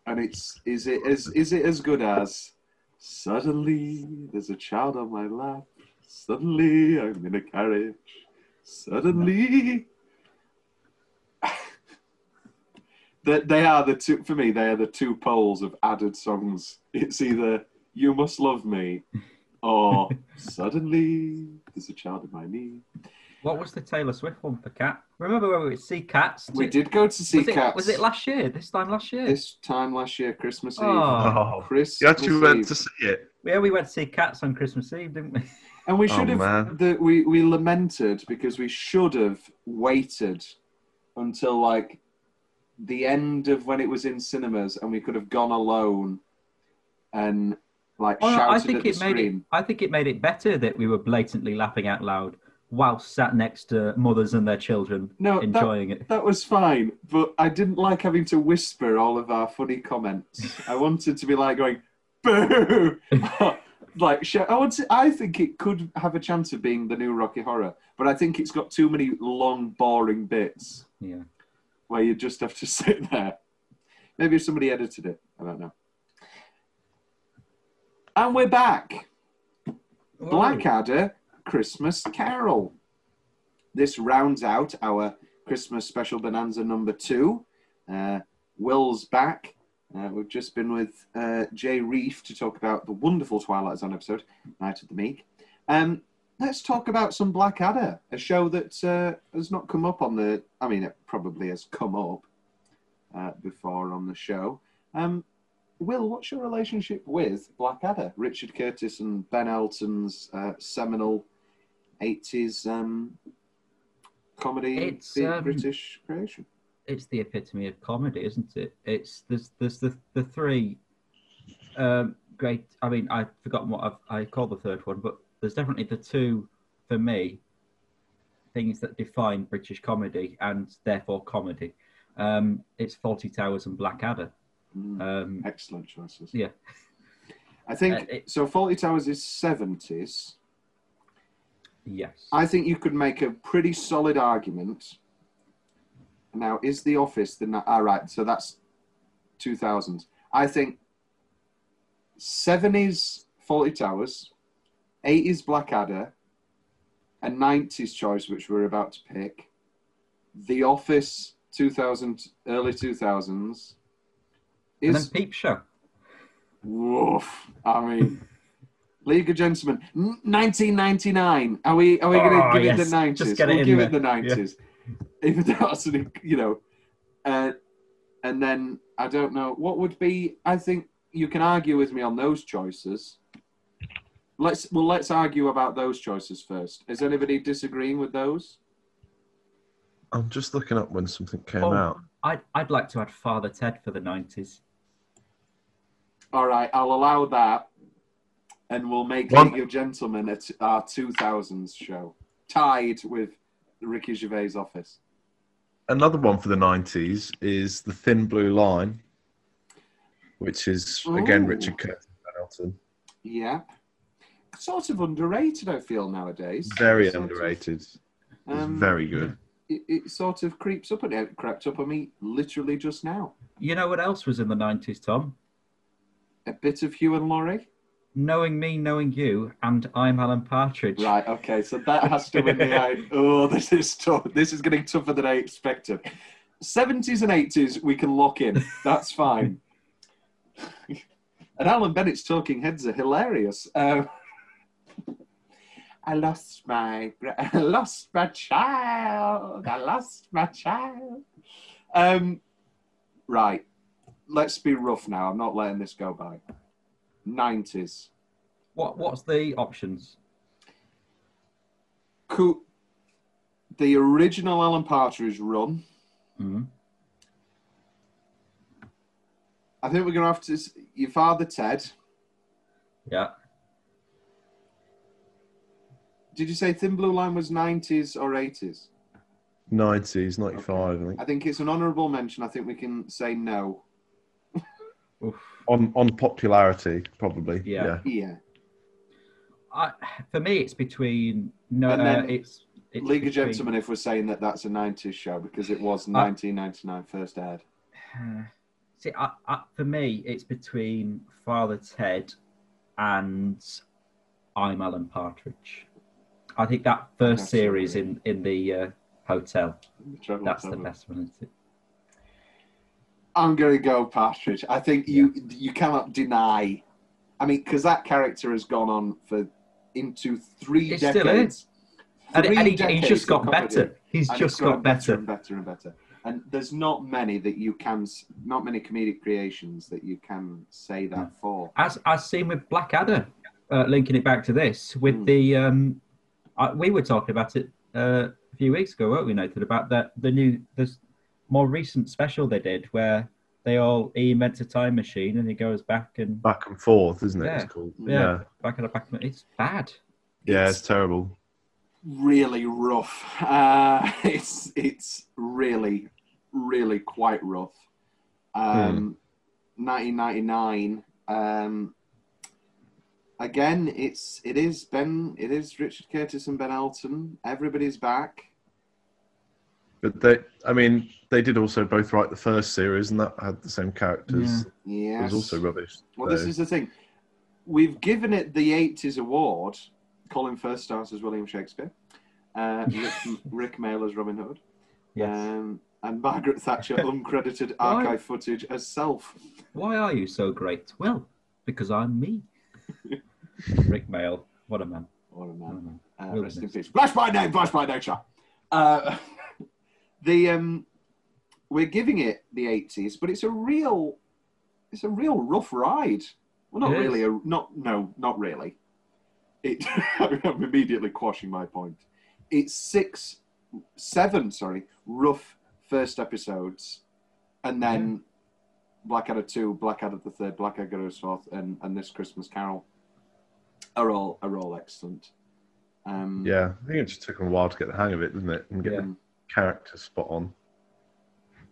And it's is it as is it as good as suddenly there's a child on my lap. Suddenly I'm in a carriage. Suddenly. that they are the two for me. They are the two poles of added songs. It's either "You Must Love Me" or "Suddenly There's a Child in My Knee." What was the Taylor Swift one for Cat? Remember when we went to see Cats? We did go to see was it, Cats. Was it last year? This time last year? this time last year, Christmas Eve? Oh. Oh, Christmas you actually went Eve. to see it. Yeah, we went to see Cats on Christmas Eve, didn't we? And we Oh, should have. man. The, we we lamented because we should have waited until like the end of when it was in cinemas, and we could have gone alone and like Oh, shouted I at the it made it. screen. I think it made it better that we were blatantly laughing out loud whilst sat next to mothers and their children No, that- enjoying it. That was fine, but I didn't like having to whisper all of our funny comments. I wanted to be like going, boo! like, I, want to, I think it could have a chance of being the new Rocky Horror, but I think it's got too many long, boring bits Yeah. where you just have to sit there. Maybe if somebody edited it, I don't know. And we're back. Blackadder Christmas Carol. This rounds out our Christmas special bonanza number two. Uh, Will's back. Uh, we've just been with uh, Jay Reef to talk about the wonderful Twilight Zone episode, Night of the Meek. Um, let's talk about some Blackadder, a show that uh, has not come up on the. I mean, it probably has come up uh, before on the show. Um, Will, what's your relationship with Blackadder? Richard Curtis and Ben Elton's uh, seminal 80s um, comedy It's, big um, British creation. it's the epitome of comedy, isn't it? It's there's there's the the three um, great. I mean, I've forgotten what I've, I called the third one, but there's definitely the two for me things that define British comedy and therefore comedy. Um, it's Fawlty Towers and Blackadder. Mm, Um, excellent choices. yeah. I think Uh, it- so. Fawlty Towers is seventies. Yes. I think you could make a pretty solid argument. Now, is The Office the? All ah, right, so that's two thousands. I think seven is Fawlty Towers, 80s Blackadder, and nineties choice which we're about to pick. The Office, two thousand, early two thousands. and then Peep Show. woof. I mean. League of Gentlemen, 1999. Are we? Are we going to Oh, give it the 90s? Just get it we'll in give there. it the 90s. Even though that's an, you know, uh, and then I don't know what would be. I think you can argue with me on those choices. Let's well, let's argue about those choices first. Is anybody disagreeing with those? I'm just looking up when something came Oh. out. I'd I'd like to add Father Ted for the nineties. All right, I'll allow that, and we'll make One- League of Gentlemen at our 2000s show, tied with Ricky Gervais' Office. Another one for the 90s is The Thin Blue Line, which is, again, Ooh. Richard Curtis Hamilton. Yeah. Sort of underrated, I feel nowadays. Very Sort underrated. It's um, very good. It, it sort of creeps up and it crept up on me literally just now. You know what else was in the nineties, Tom? A bit of Hugh and Laurie. Knowing me, knowing you, and I'm Alan Partridge. Right. Okay. So that has to win the eye. Oh, this is tough. This is getting tougher than I expected. Seventies and eighties, we can lock in. That's fine. and Alan Bennett's talking heads are hilarious. Um, I lost my, I lost my child. I lost my child. Um, right. Let's be rough now. I'm not letting this go by. Nineties. What what's the options? Cool. The original Alan Partridge run. Mm. I think we're going to have to. Your father, Ted. Yeah. Did you say Thin Blue Line was 90s or 80s? 90s, 95, I think. I think it's an honourable mention. I think we can say no. Oof. On, on popularity, probably. Yeah. Yeah. I, for me, it's between no. And Uh, then it's, it's League of Gentlemen, if we're saying that that's a 90s show because it was Uh, 1999 first aired. Uh, see, I, I, for me, it's between Father Ted and I'm Alan Partridge. I think that first That's series brilliant. in in the uh, hotel. Travel That's the best one. Isn't it? I'm going to go Partridge. I think you you cannot deny. I mean, because that character has gone on for into three It still decades. And, Three and he, he's just got better. He's just got better. and better and better. And there's not many that you can, not many comedic creations that you can say that for. As as seen with Blackadder, uh, linking it back to this with Hmm. the um, uh, we were talking about it uh, a few weeks ago, weren't we, Nathan? About that the new this more recent special they did where they all he invents a time machine and he goes back and Back and forth, isn't it? Yeah. It's called. yeah, Yeah. back and back. It's bad. Yeah, it's terrible. Really rough. Uh, it's it's really really quite rough. Um, 1999. Um, again, it's it is Ben. It is Richard Curtis and Ben Elton. Everybody's back. But they, I mean, they did also both write the first series, and that had the same characters. It Yes. was also rubbish. Well, this is the thing. We've given it the 80s award. Colin Firth stars as William Shakespeare. Uh, Rick, Rik Mayall as Robin Hood. Yes. Um, and Margaret Thatcher uncredited Why? archive footage as self. Why are you so great? Well, because I'm me. Rik Mayall, what a man. What a What a man. man. Uh, rest in peace. Flash by name, flash by nature. Uh, the um, we're giving it the 80s, but it's a real, it's a real rough ride. Well, not It is. really. A, not no, not really. It, I'm immediately quashing my point. It's six seven, sorry, rough first episodes, and then Blackadder two, Blackadder the third, Blackadder goes fourth, and and this Christmas Carol are all are all excellent. Um, Yeah, I think it just took them a while to get the hang of it, didn't it? And get Yeah. The characters spot on.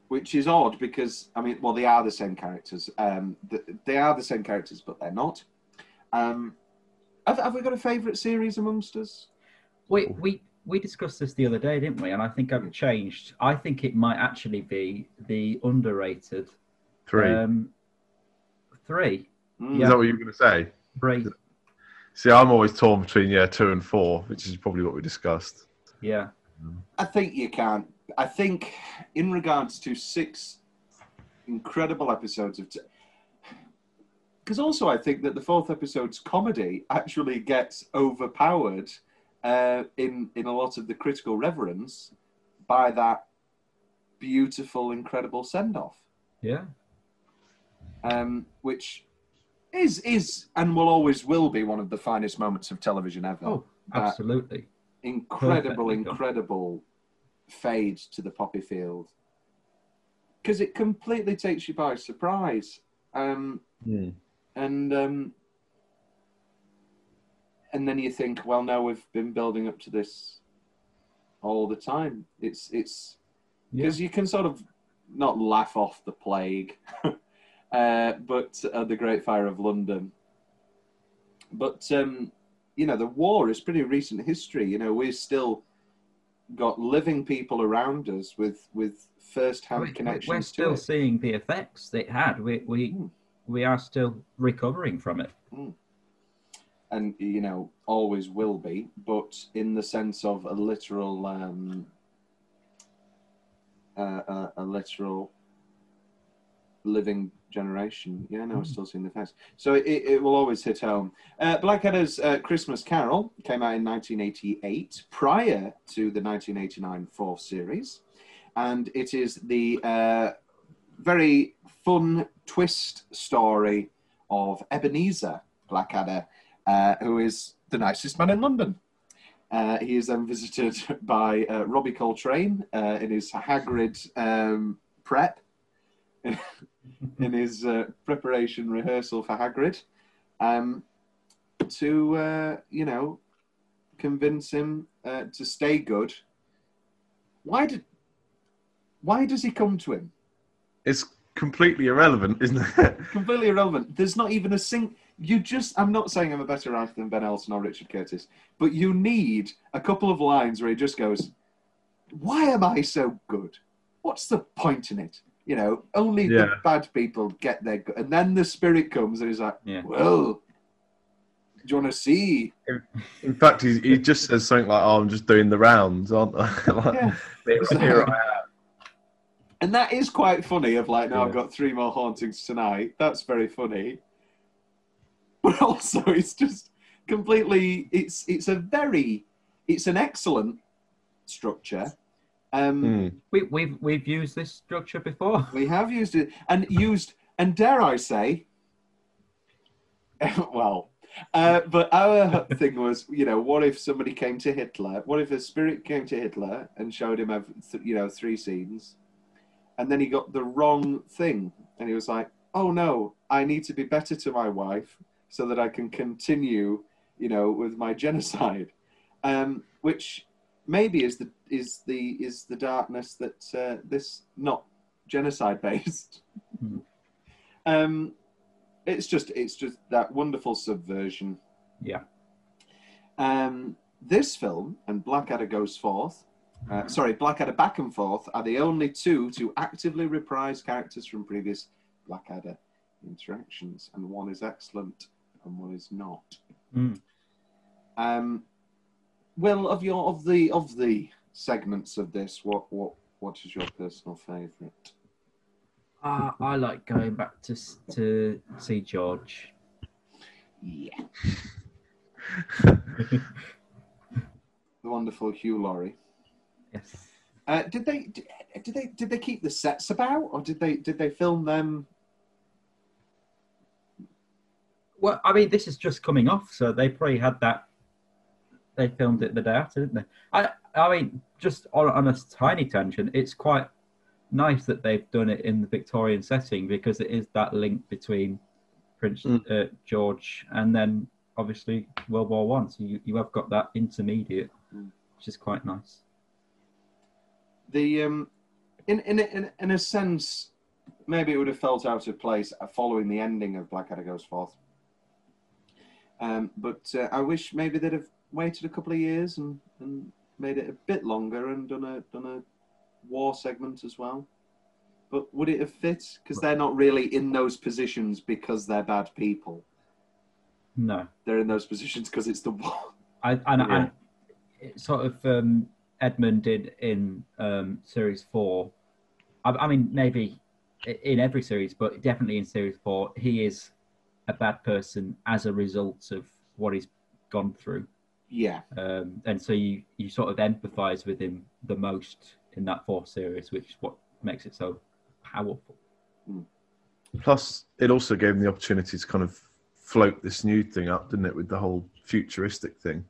which is odd because I mean, well, they are the same characters. Um, they are the same characters, but they're not. Um, have, have we got a favourite series amongst us? We we we discussed this the other day, didn't we? And I think I've changed. I think it might actually be the underrated Three. um, three. Mm. Is that what you were going to say? Three. See, I'm always torn between yeah two and four, which is probably what we discussed. Yeah. I think you can't. I think, in regards to six incredible episodes of. Because also, I think that the fourth episode's comedy actually gets overpowered uh, in in a lot of the critical reverence by that beautiful, incredible send off, Yeah. um, which is is and will always will be one of the finest moments of television ever. Oh, absolutely. Incredible, incredible fade to the poppy field because it completely takes you by surprise. Um, and um, and then you think, well, no, we've been building up to this all the time. It's it's Yeah. because you can sort of not laugh off the plague, uh, but uh, the Great Fire of London. But um, you know, the war is pretty recent history. You know, we've still got living people around us with with first-hand We- connections We're to still it. seeing the effects it had. We we Mm. we are still recovering from it. and you know always will be but in the sense of a literal um uh, a, a literal living generation. Yeah no we're still seeing the effects so it, it will always hit home. Uh, blackadder's uh, christmas carol came out in 1988 prior to the 1989 fourth series. And it is the uh, very fun twist story of ebenezer blackadder uh, who is the nicest man in London. Uh, he is then visited by uh, Robbie Coltrane uh, in his Hagrid um, prep, in his uh, preparation rehearsal for Hagrid, um, to, uh, you know, convince him uh, to stay good. Why did? Why does he come to him? It's completely irrelevant, isn't it? completely irrelevant. There's not even a sing. You just. I'm not saying I'm a better writer than Ben Elton or Richard Curtis, but you need a couple of lines where he just goes, "Why am I so good? What's the point in it? You know, only the bad people get their good." And then the spirit comes and he's like, Yeah. "Well, do you want to see?" In fact, he, he just says something like, "Oh, I'm just doing the rounds, aren't I?" like, Yeah. here, here I am. And that is quite funny. Of like, no, I've got three more hauntings tonight. That's very funny. But also, it's just completely. It's it's a very, it's an excellent structure. Um, Hmm. We we've we've used this structure before. We have used it and used, and dare I say, well, uh, but our thing was, you know, what if somebody came to Hitler? What if a spirit came to Hitler and showed him, ev- you know, three scenes, and then he got the wrong thing, and he was like, "Oh no, I need to be better to my wife so that I can continue, you know, with my genocide," um, which maybe is the is the is the darkness that uh, this not genocide based. Hmm. um, it's just it's just that wonderful subversion. Yeah. Um, this film and Blackadder Goes Forth, uh, sorry, Blackadder Back and Forth are the only two to actively reprise characters from previous Blackadder interactions, and one is excellent and one is not. Mm. Um, well, of your of the of the segments of this, what what what is your personal favourite? Ah, I like going back to to see George. Yeah. the wonderful Hugh Laurie. Yes. Uh, did they did, did they did they keep the sets about, or did they did they film them? Well, I mean, this is just coming off, so they probably had that. They filmed it the day after, didn't they? I I mean, just on, on a tiny tangent, it's quite nice that they've done it in the Victorian setting because it is that link between Prince Mm. uh, George and then obviously World War One. So you, you have got that intermediate, Mm. which is quite nice. the um, in, in in in a sense, maybe it would have felt out of place following the ending of Blackadder Goes Forth. Um, but uh, I wish maybe they'd have waited a couple of years and, and made it a bit longer and done a done a war segment as well. But would it have fit? Because they're not really in those positions because they're bad people. No, They're in those positions because it's the war. I and, Yeah. and it sort of um, Edmund did in um, series four. I, I mean, maybe in every series, but definitely in series four, he is a bad person as a result of what he's gone through, Yeah, um, and so you you sort of empathise with him the most in that fourth series, which is what makes it so powerful. Plus, it also gave them the opportunity to kind of float this new thing up, didn't it, with the whole futuristic thing,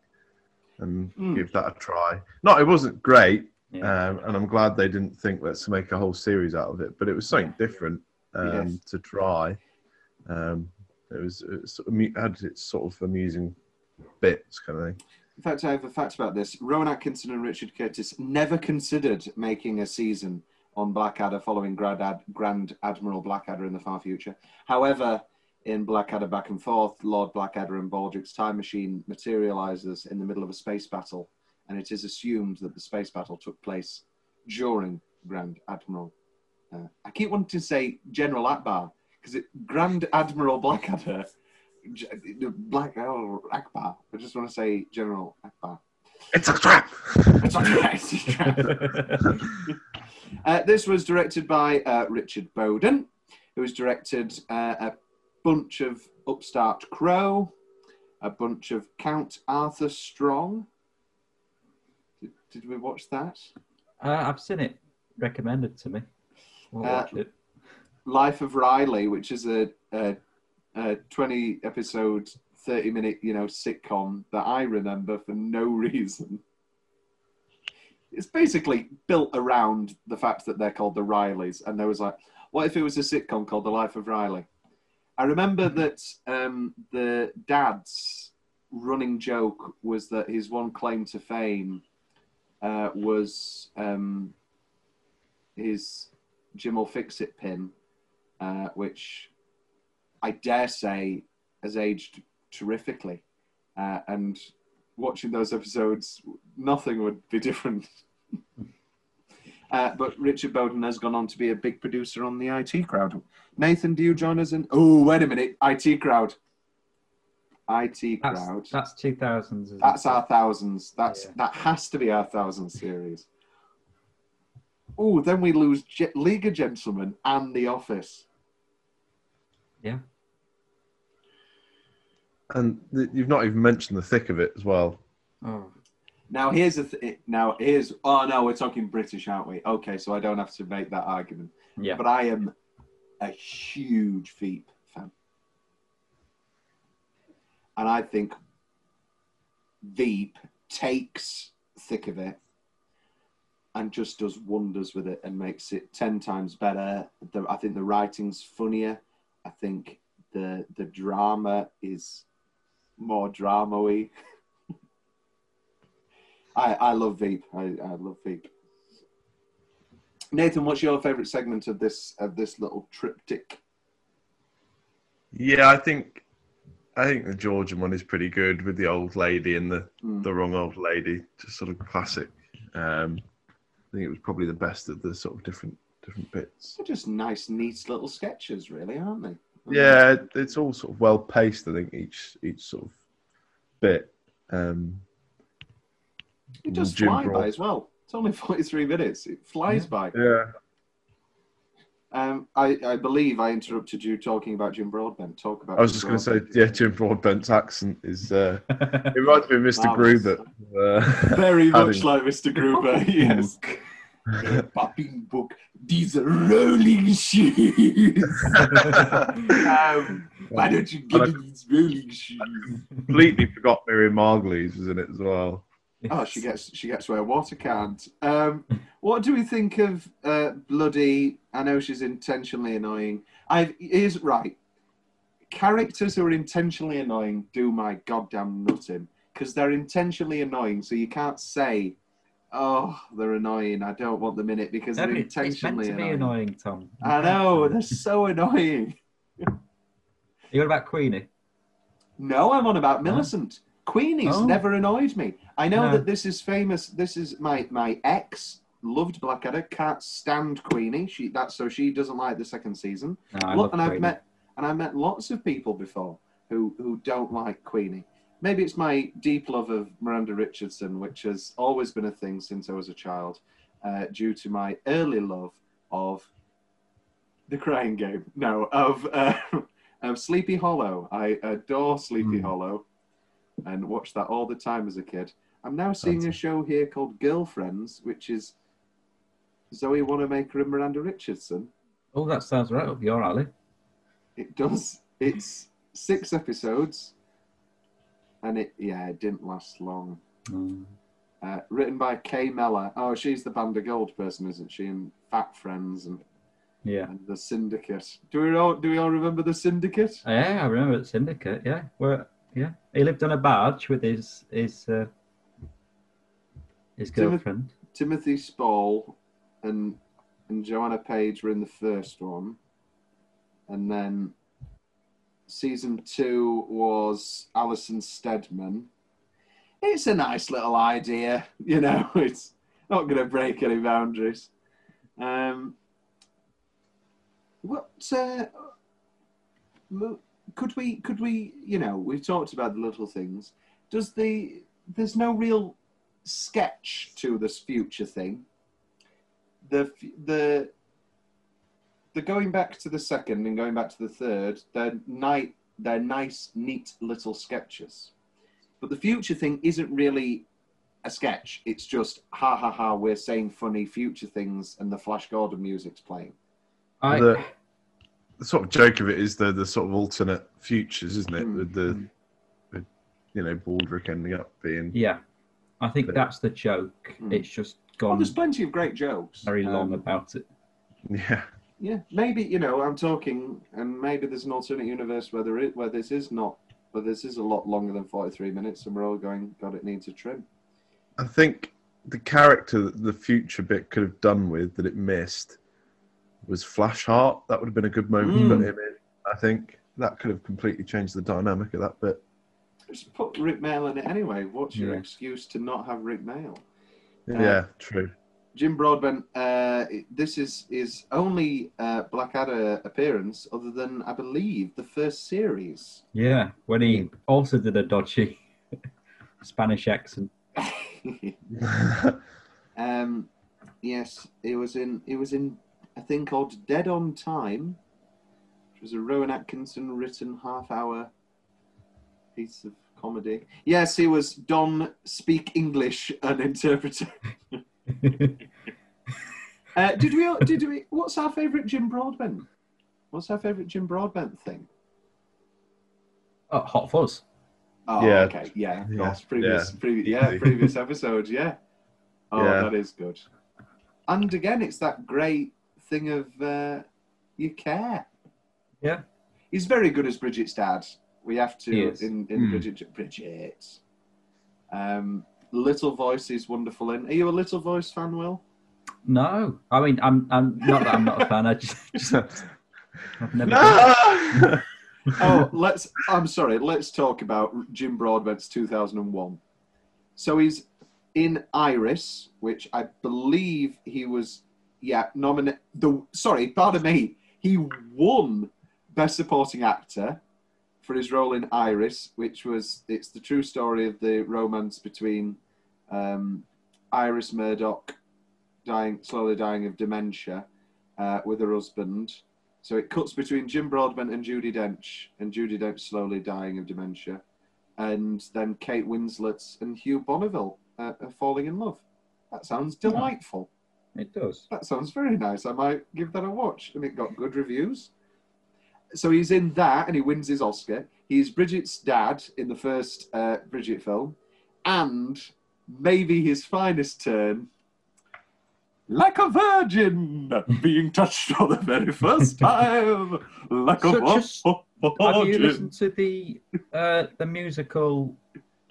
and Mm. give that a try. No, it wasn't great, Yeah. um, and I'm glad they didn't think let's make a whole series out of it. But it was something different um, Yes. to try. Um, it was it sort of amu- had its sort of amusing bits, kind of thing. In fact, I have a fact about this. Rowan Atkinson and Richard Curtis never considered making a season on Blackadder following Grand, Ad- Grand Admiral Blackadder in the far future. However, in Blackadder Back and Forth, Lord Blackadder and Baldrick's time machine materializes in the middle of a space battle, and it is assumed that the space battle took place during Grand Admiral. Uh, I keep wanting to say General Atbar, because Grand Admiral Blackadder Black Admiral Akbar. I just want to say General Akbar. It's a trap. It's not it's a trap. uh, this was directed by uh, Richard Boden, who has directed uh, a bunch of Upstart Crow, a bunch of Count Arthur Strong. Did, did we watch that? Uh, I've seen it recommended to me. We'll Uh, watch it. Life of Riley, which is a, a, a 20 episode, 30 minute, you know, sitcom that I remember for no reason. It's basically built around the fact that they're called the Rileys, and there was like, what if it was a sitcom called The Life of Riley? I remember that um, the dad's running joke was that his one claim to fame uh, was um, his Jim will fix it pin, uh, which I dare say has aged terrifically. Uh, and watching those episodes, nothing would be different. uh, but Richard Boden has gone on to be a big producer on the IT crowd. Nathan, do you join us in? Oh, wait a minute. IT crowd. IT That's, crowd. that's 2000s. That's it? our thousands. That's Yeah. that has to be our thousand series. Oh, then we lose Je- League of Gentlemen and The Office. Yeah. And th- you've not even mentioned the thick of it as well. Oh. Now here's the th- now here's oh no, we're talking British, aren't we? Okay, so I don't have to make that argument. Yeah. But I am a huge Veep fan, and I think Veep takes thick of it and just does wonders with it and makes it ten times better. The, I think the writing's funnier. I think the the drama is more drama-y. I, I love Veep. I, I love Veep. Nathan, what's your favourite segment of this of this little triptych? Yeah, I think I think the Georgian one is pretty good with the old lady and the Hmm. the wrong old lady, just sort of classic. Um, I think it was probably the best of the sort of different different bits. They're just nice, neat little sketches, really, aren't they? Yeah, it's all sort of well paced. I think each each sort of bit. Um, It does Jim fly by as well. It's only forty three minutes. It flies by. yeah, Um, I, I believe I interrupted you talking about Jim Broadbent. Talk about. I was Jim just going to say, yeah, Jim Broadbent's accent is. Uh, it reminds me of Mr. Gruber. Uh, Very much like Mr. Gruber. yes. Popping book. These rolling shoes. um, why don't you give me these rolling shoes? completely forgot Miriam Margolyes was in it as well. Oh, she gets she gets where water can't. Um, what do we think of uh, bloody? I know she's intentionally annoying. I is right. Characters who are intentionally annoying do my goddamn nutting because they're intentionally annoying. So you can't say, "Oh, they're annoying." I don't want them in it because they're but it's, meant intentionally to be annoying. annoying, Tom. I know they're so annoying. You about Queenie? No, I'm on about Millicent. Queenie's Oh. never annoyed me. I know No. that this is famous. This is my my ex loved Blackadder. Can't stand Queenie. She that's so she doesn't like the second season. No, I Lo- love and I've Queenie. met and I've met lots of people before who who don't like Queenie. Maybe it's my deep love of Miranda Richardson, which has always been a thing since I was a child, uh, due to my early love of the Crying Game. No, of uh, of Sleepy Hollow. I adore Sleepy Hmm. Hollow, and watched that all the time as a kid. I'm now seeing a show here called Girlfriends, which is Zoe Wanamaker and Miranda Richardson. Oh, that sounds right up your alley. It does. It's six episodes, and it yeah, it didn't last long. Mm. Uh, written by Kay Mellor. Oh, she's the Band of Gold person, isn't she? And Fat Friends and, Yeah. and the Syndicate. Do we all do we all remember the Syndicate? Yeah, I remember the Syndicate. Yeah, where yeah, he lived on a barge with his his uh, his girlfriend. Timothy Spall and and Joanna Page were in the first one, and then season two was Alison Steadman. It's a nice little idea, you know. It's not going to break any boundaries. Um, what uh, could we could we you know we've talked about the little things. Does the there's no real sketch to this future thing. The the the going back to the second and going back to the third, they're night they're nice, neat little sketches. But the future thing isn't really a sketch. It's just ha ha ha. We're saying funny future things, and the Flash Gordon music's playing. I The, the sort of joke of it is the the sort of alternate futures, isn't it? Mm, With the, mm. the you know Baldrick ending up being yeah, I think But- that's the joke. Mm. It's just Well, gone there's plenty of great jokes. very long Um, about it. yeah. Yeah, maybe you know I'm talking, and maybe there's an alternate universe where there is, where this is not, but this is a lot longer than 43 minutes, and we're all going, God, it needs a trim. I think the character that the future bit could have done with that it missed was Flash Heart. That would have been a good moment to Mm. put him in. I think that could have completely changed the dynamic of that bit. Just put Rik Mayall in it anyway. What's your Yeah. excuse to not have Rik Mayall? Uh, yeah, true. Jim Broadbent, uh, this is his only uh, Blackadder appearance, other than I believe the first series. Yeah, when he also did a dodgy Spanish accent. um, yes, it was in it was in a thing called Dead on Time, which was a Rowan Atkinson written half hour piece of comedy. Yes, he was Don Speak English an interpreter. Uh, did we? Did we? What's our favourite Jim Broadbent? What's our favourite Jim Broadbent thing? oh, Hot Fuzz. Oh, Yeah. okay, yeah, Yeah, course. Previous, yeah. previous, yeah, previous episode, yeah. Oh, Yeah. that is good. And again, it's that great thing of uh, you care. Yeah. He's very good as Bridget's dad. We have to in in Mm. Bridget. Bridget. Um, Little Voice is wonderful. In are you a Little Voice fan, Will? No, I mean I'm I'm not that I'm not a fan. I just, just I've never. no! oh, let's. I'm sorry. Let's talk about Jim Broadbent's 2001. So he's in Iris, which I believe he was. Yeah, nominated. The sorry, pardon me. He won Best Supporting Actor for his role in Iris, which was. It's the true story of the romance between um, Iris Murdoch, dying slowly dying of dementia, uh, with her husband. So it cuts between Jim Broadbent and Judi Dench, and Judi Dench slowly dying of dementia, and then Kate Winslet and Hugh Bonneville uh, are falling in love. That sounds delightful. It does. That sounds very nice. I might give that a watch, and it got good reviews. So he's in that, and he wins his Oscar. He's Bridget's dad in the first uh, Bridget film, and maybe his finest turn. Like a virgin being touched for the very first time. Like a Such a- Have you listened to the uh, the musical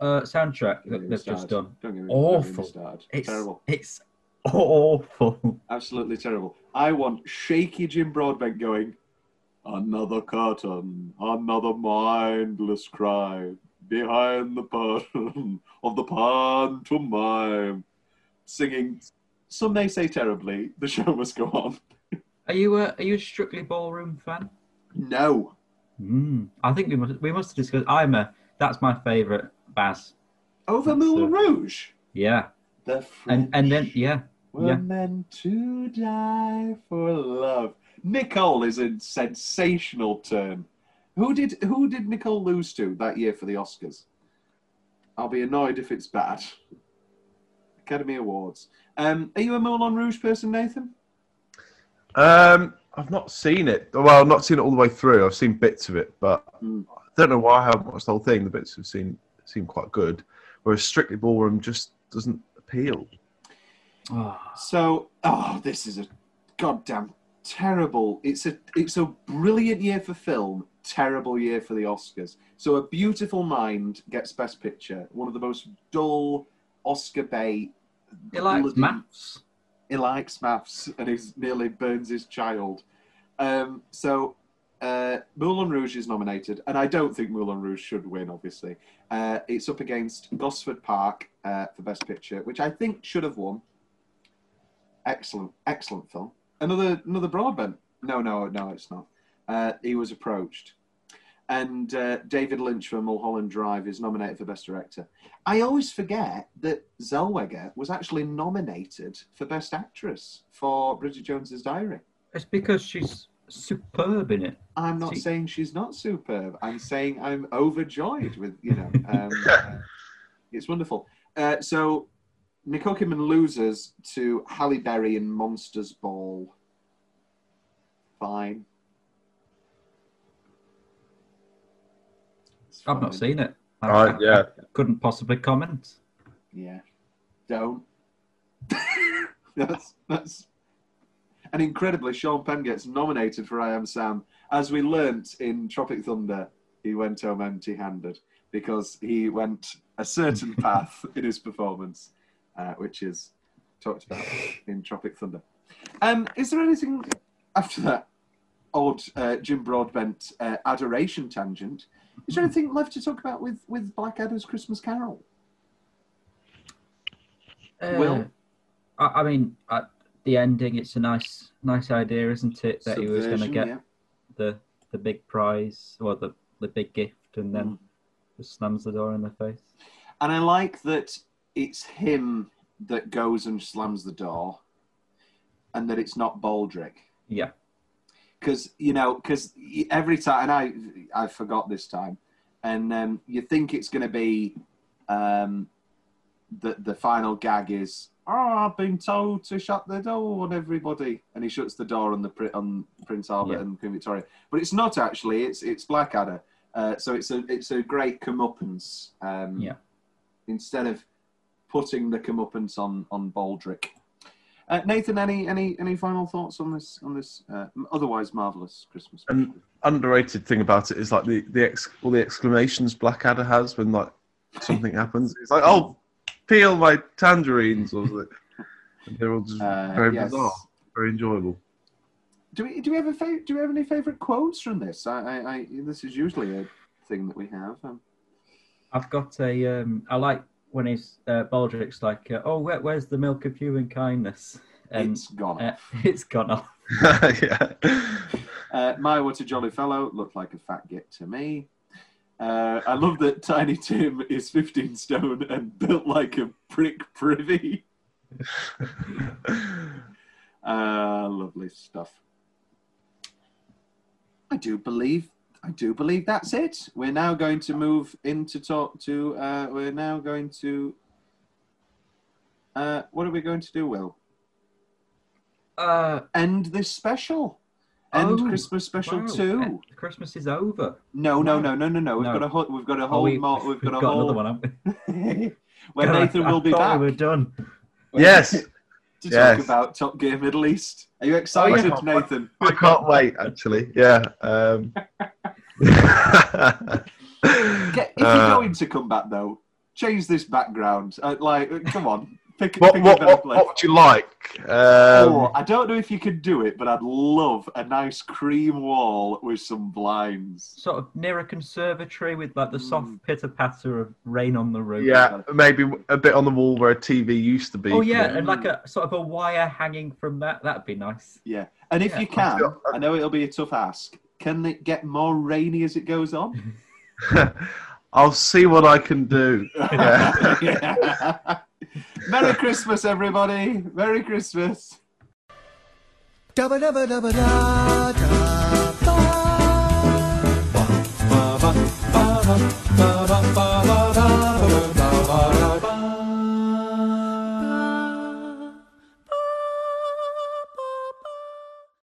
uh, soundtrack that they've just done? Don't get me- don't get me Awful. It's Terrible. It's awful. Absolutely terrible. I want shaky Jim Broadbent going, another curtain, another mindless cry behind the curtain of the pantomime. Singing, some may say terribly, the show must go on. Are you a are you a Strictly Ballroom fan? No. Mm, I think we must we must discuss. I'm a that's my favourite Baz. Over That's, Moulin Rouge. Yeah, The and and then yeah, We're yeah. meant to die for love. Nicole is a sensational term. Who did who did Nicole lose to that year for the Oscars? I'll be annoyed if it's bad. Academy Awards. Um, are you a Moulin Rouge person, Nathan? Um, I've not seen it. Well, I've not seen it all the way through. I've seen bits of it, but Mm. I don't know why I haven't watched the whole thing. The bits have seen seem quite good, whereas Strictly Ballroom just doesn't appeal. Ah, So, oh, this is a goddamn terrible. It's a it's a brilliant year for film, terrible year for the Oscars. So, A Beautiful Mind gets Best Picture, one of the most dull Oscar bait. he likes maths. He likes maths, and he nearly burns his child. Um, so, uh, Moulin Rouge is nominated, and I don't think Moulin Rouge should win. Obviously, uh, it's up against Gosford Park uh, for Best Picture, which I think should have won. Excellent, excellent film. Another, another Broadbent. No, no, no, it's not. Uh, he was approached, and uh, David Lynch for Mulholland Drive is nominated for Best Director. I always forget that Zellweger was actually nominated for Best Actress for Bridget Jones's Diary. It's because she's superb in it. I'm not saying she's not superb. I'm saying I'm overjoyed with you know. Um, uh, it's wonderful. Uh, so Nicole Kidman loses to Halle Berry in Monsters Ball. Fine. It's I've not seen it. I, Right, I- yeah. I couldn't possibly comment. Yeah. Don't. that's that's. And incredibly, Sean Penn gets nominated for I Am Sam. As we learnt in Tropic Thunder, he went home empty-handed because he went a certain path in his performance, uh, which is talked about in Tropic Thunder. Um, is there anything after that odd uh, Jim Broadbent uh, adoration tangent? Is there anything left to talk about with with Blackadder's Christmas Carol? Will? Uh, I, I mean, at the ending, it's a nice, nice idea, isn't it? That he was going to get yeah. the the big prize or the the big gift, and then Mm. just slams the door in their face. And I like that it's him that goes and slams the door, and that it's not Baldrick. Yeah, Because you know, because every time, and I I forgot this time, and um, you think it's going to be um, the the final gag is. Oh, I've been told to shut the door on everybody, and he shuts the door on the on Prince Albert Yeah. and Queen Victoria. But it's not actually; it's it's Blackadder. Uh, so it's a it's a great comeuppance. Um, Yeah. Instead of putting the comeuppance on on Baldrick. Uh, Nathan, any any any final thoughts on this on this uh, otherwise marvelous Christmas? And- special? Underrated thing about it is like the the ex, all the exclamations Blackadder has when like something happens. It's like, oh, peel my tangerines or something. And they're all just Uh, very yes. bizarre, very enjoyable. Do we do we have a fa- do we have any favourite quotes from this? I, I, I this is usually a thing that we have. Um, I've got a. Um, I like when he's uh, Baldrick's like, uh, "Oh, where, where's the milk of human kindness?" And it's gone. uh, it's gone off. yeah. Uh, my what a jolly fellow looked like a fat git to me. Uh, I love that Tiny Tim is 15 stone and built like a brick privy. Uh, lovely stuff. I do believe I do believe that's it. We're now going to move into talk to. Uh, we're now going to. Uh, what are we going to do, Will? Uh, End this special. End Oh, Christmas special wow. two. Uh, Christmas is over. No, no, no, no, no, no. We've No. got a whole. We've got a Oh, whole. we, mo- we've got a got whole. another one, haven't we? when God, Nathan I will be back We were done. Yes, to Yes. talk about Top Gear Middle East. Are you excited, Oh, Nathan? I can't wait. Actually, yeah. Um, Get, if Uh, you're going to come back though, change this background. Uh, like, uh, come on, pick, what, pick a what, better what, what would you like? Um, oh, I don't know if you can do it, but I'd love a nice cream wall with some blinds. Sort of near a conservatory with like the soft pitter patter of rain on the roof. yeah, maybe a bit on the wall where a TV used to be. Oh yeah, and like a sort of a wire hanging from that. That'd be nice. Yeah, and if Yeah. you can, I know it'll be a tough ask. Can it get more rainy as it goes on? I'll see what I can do. Yeah. Yeah. Merry Christmas, everybody! Merry Christmas.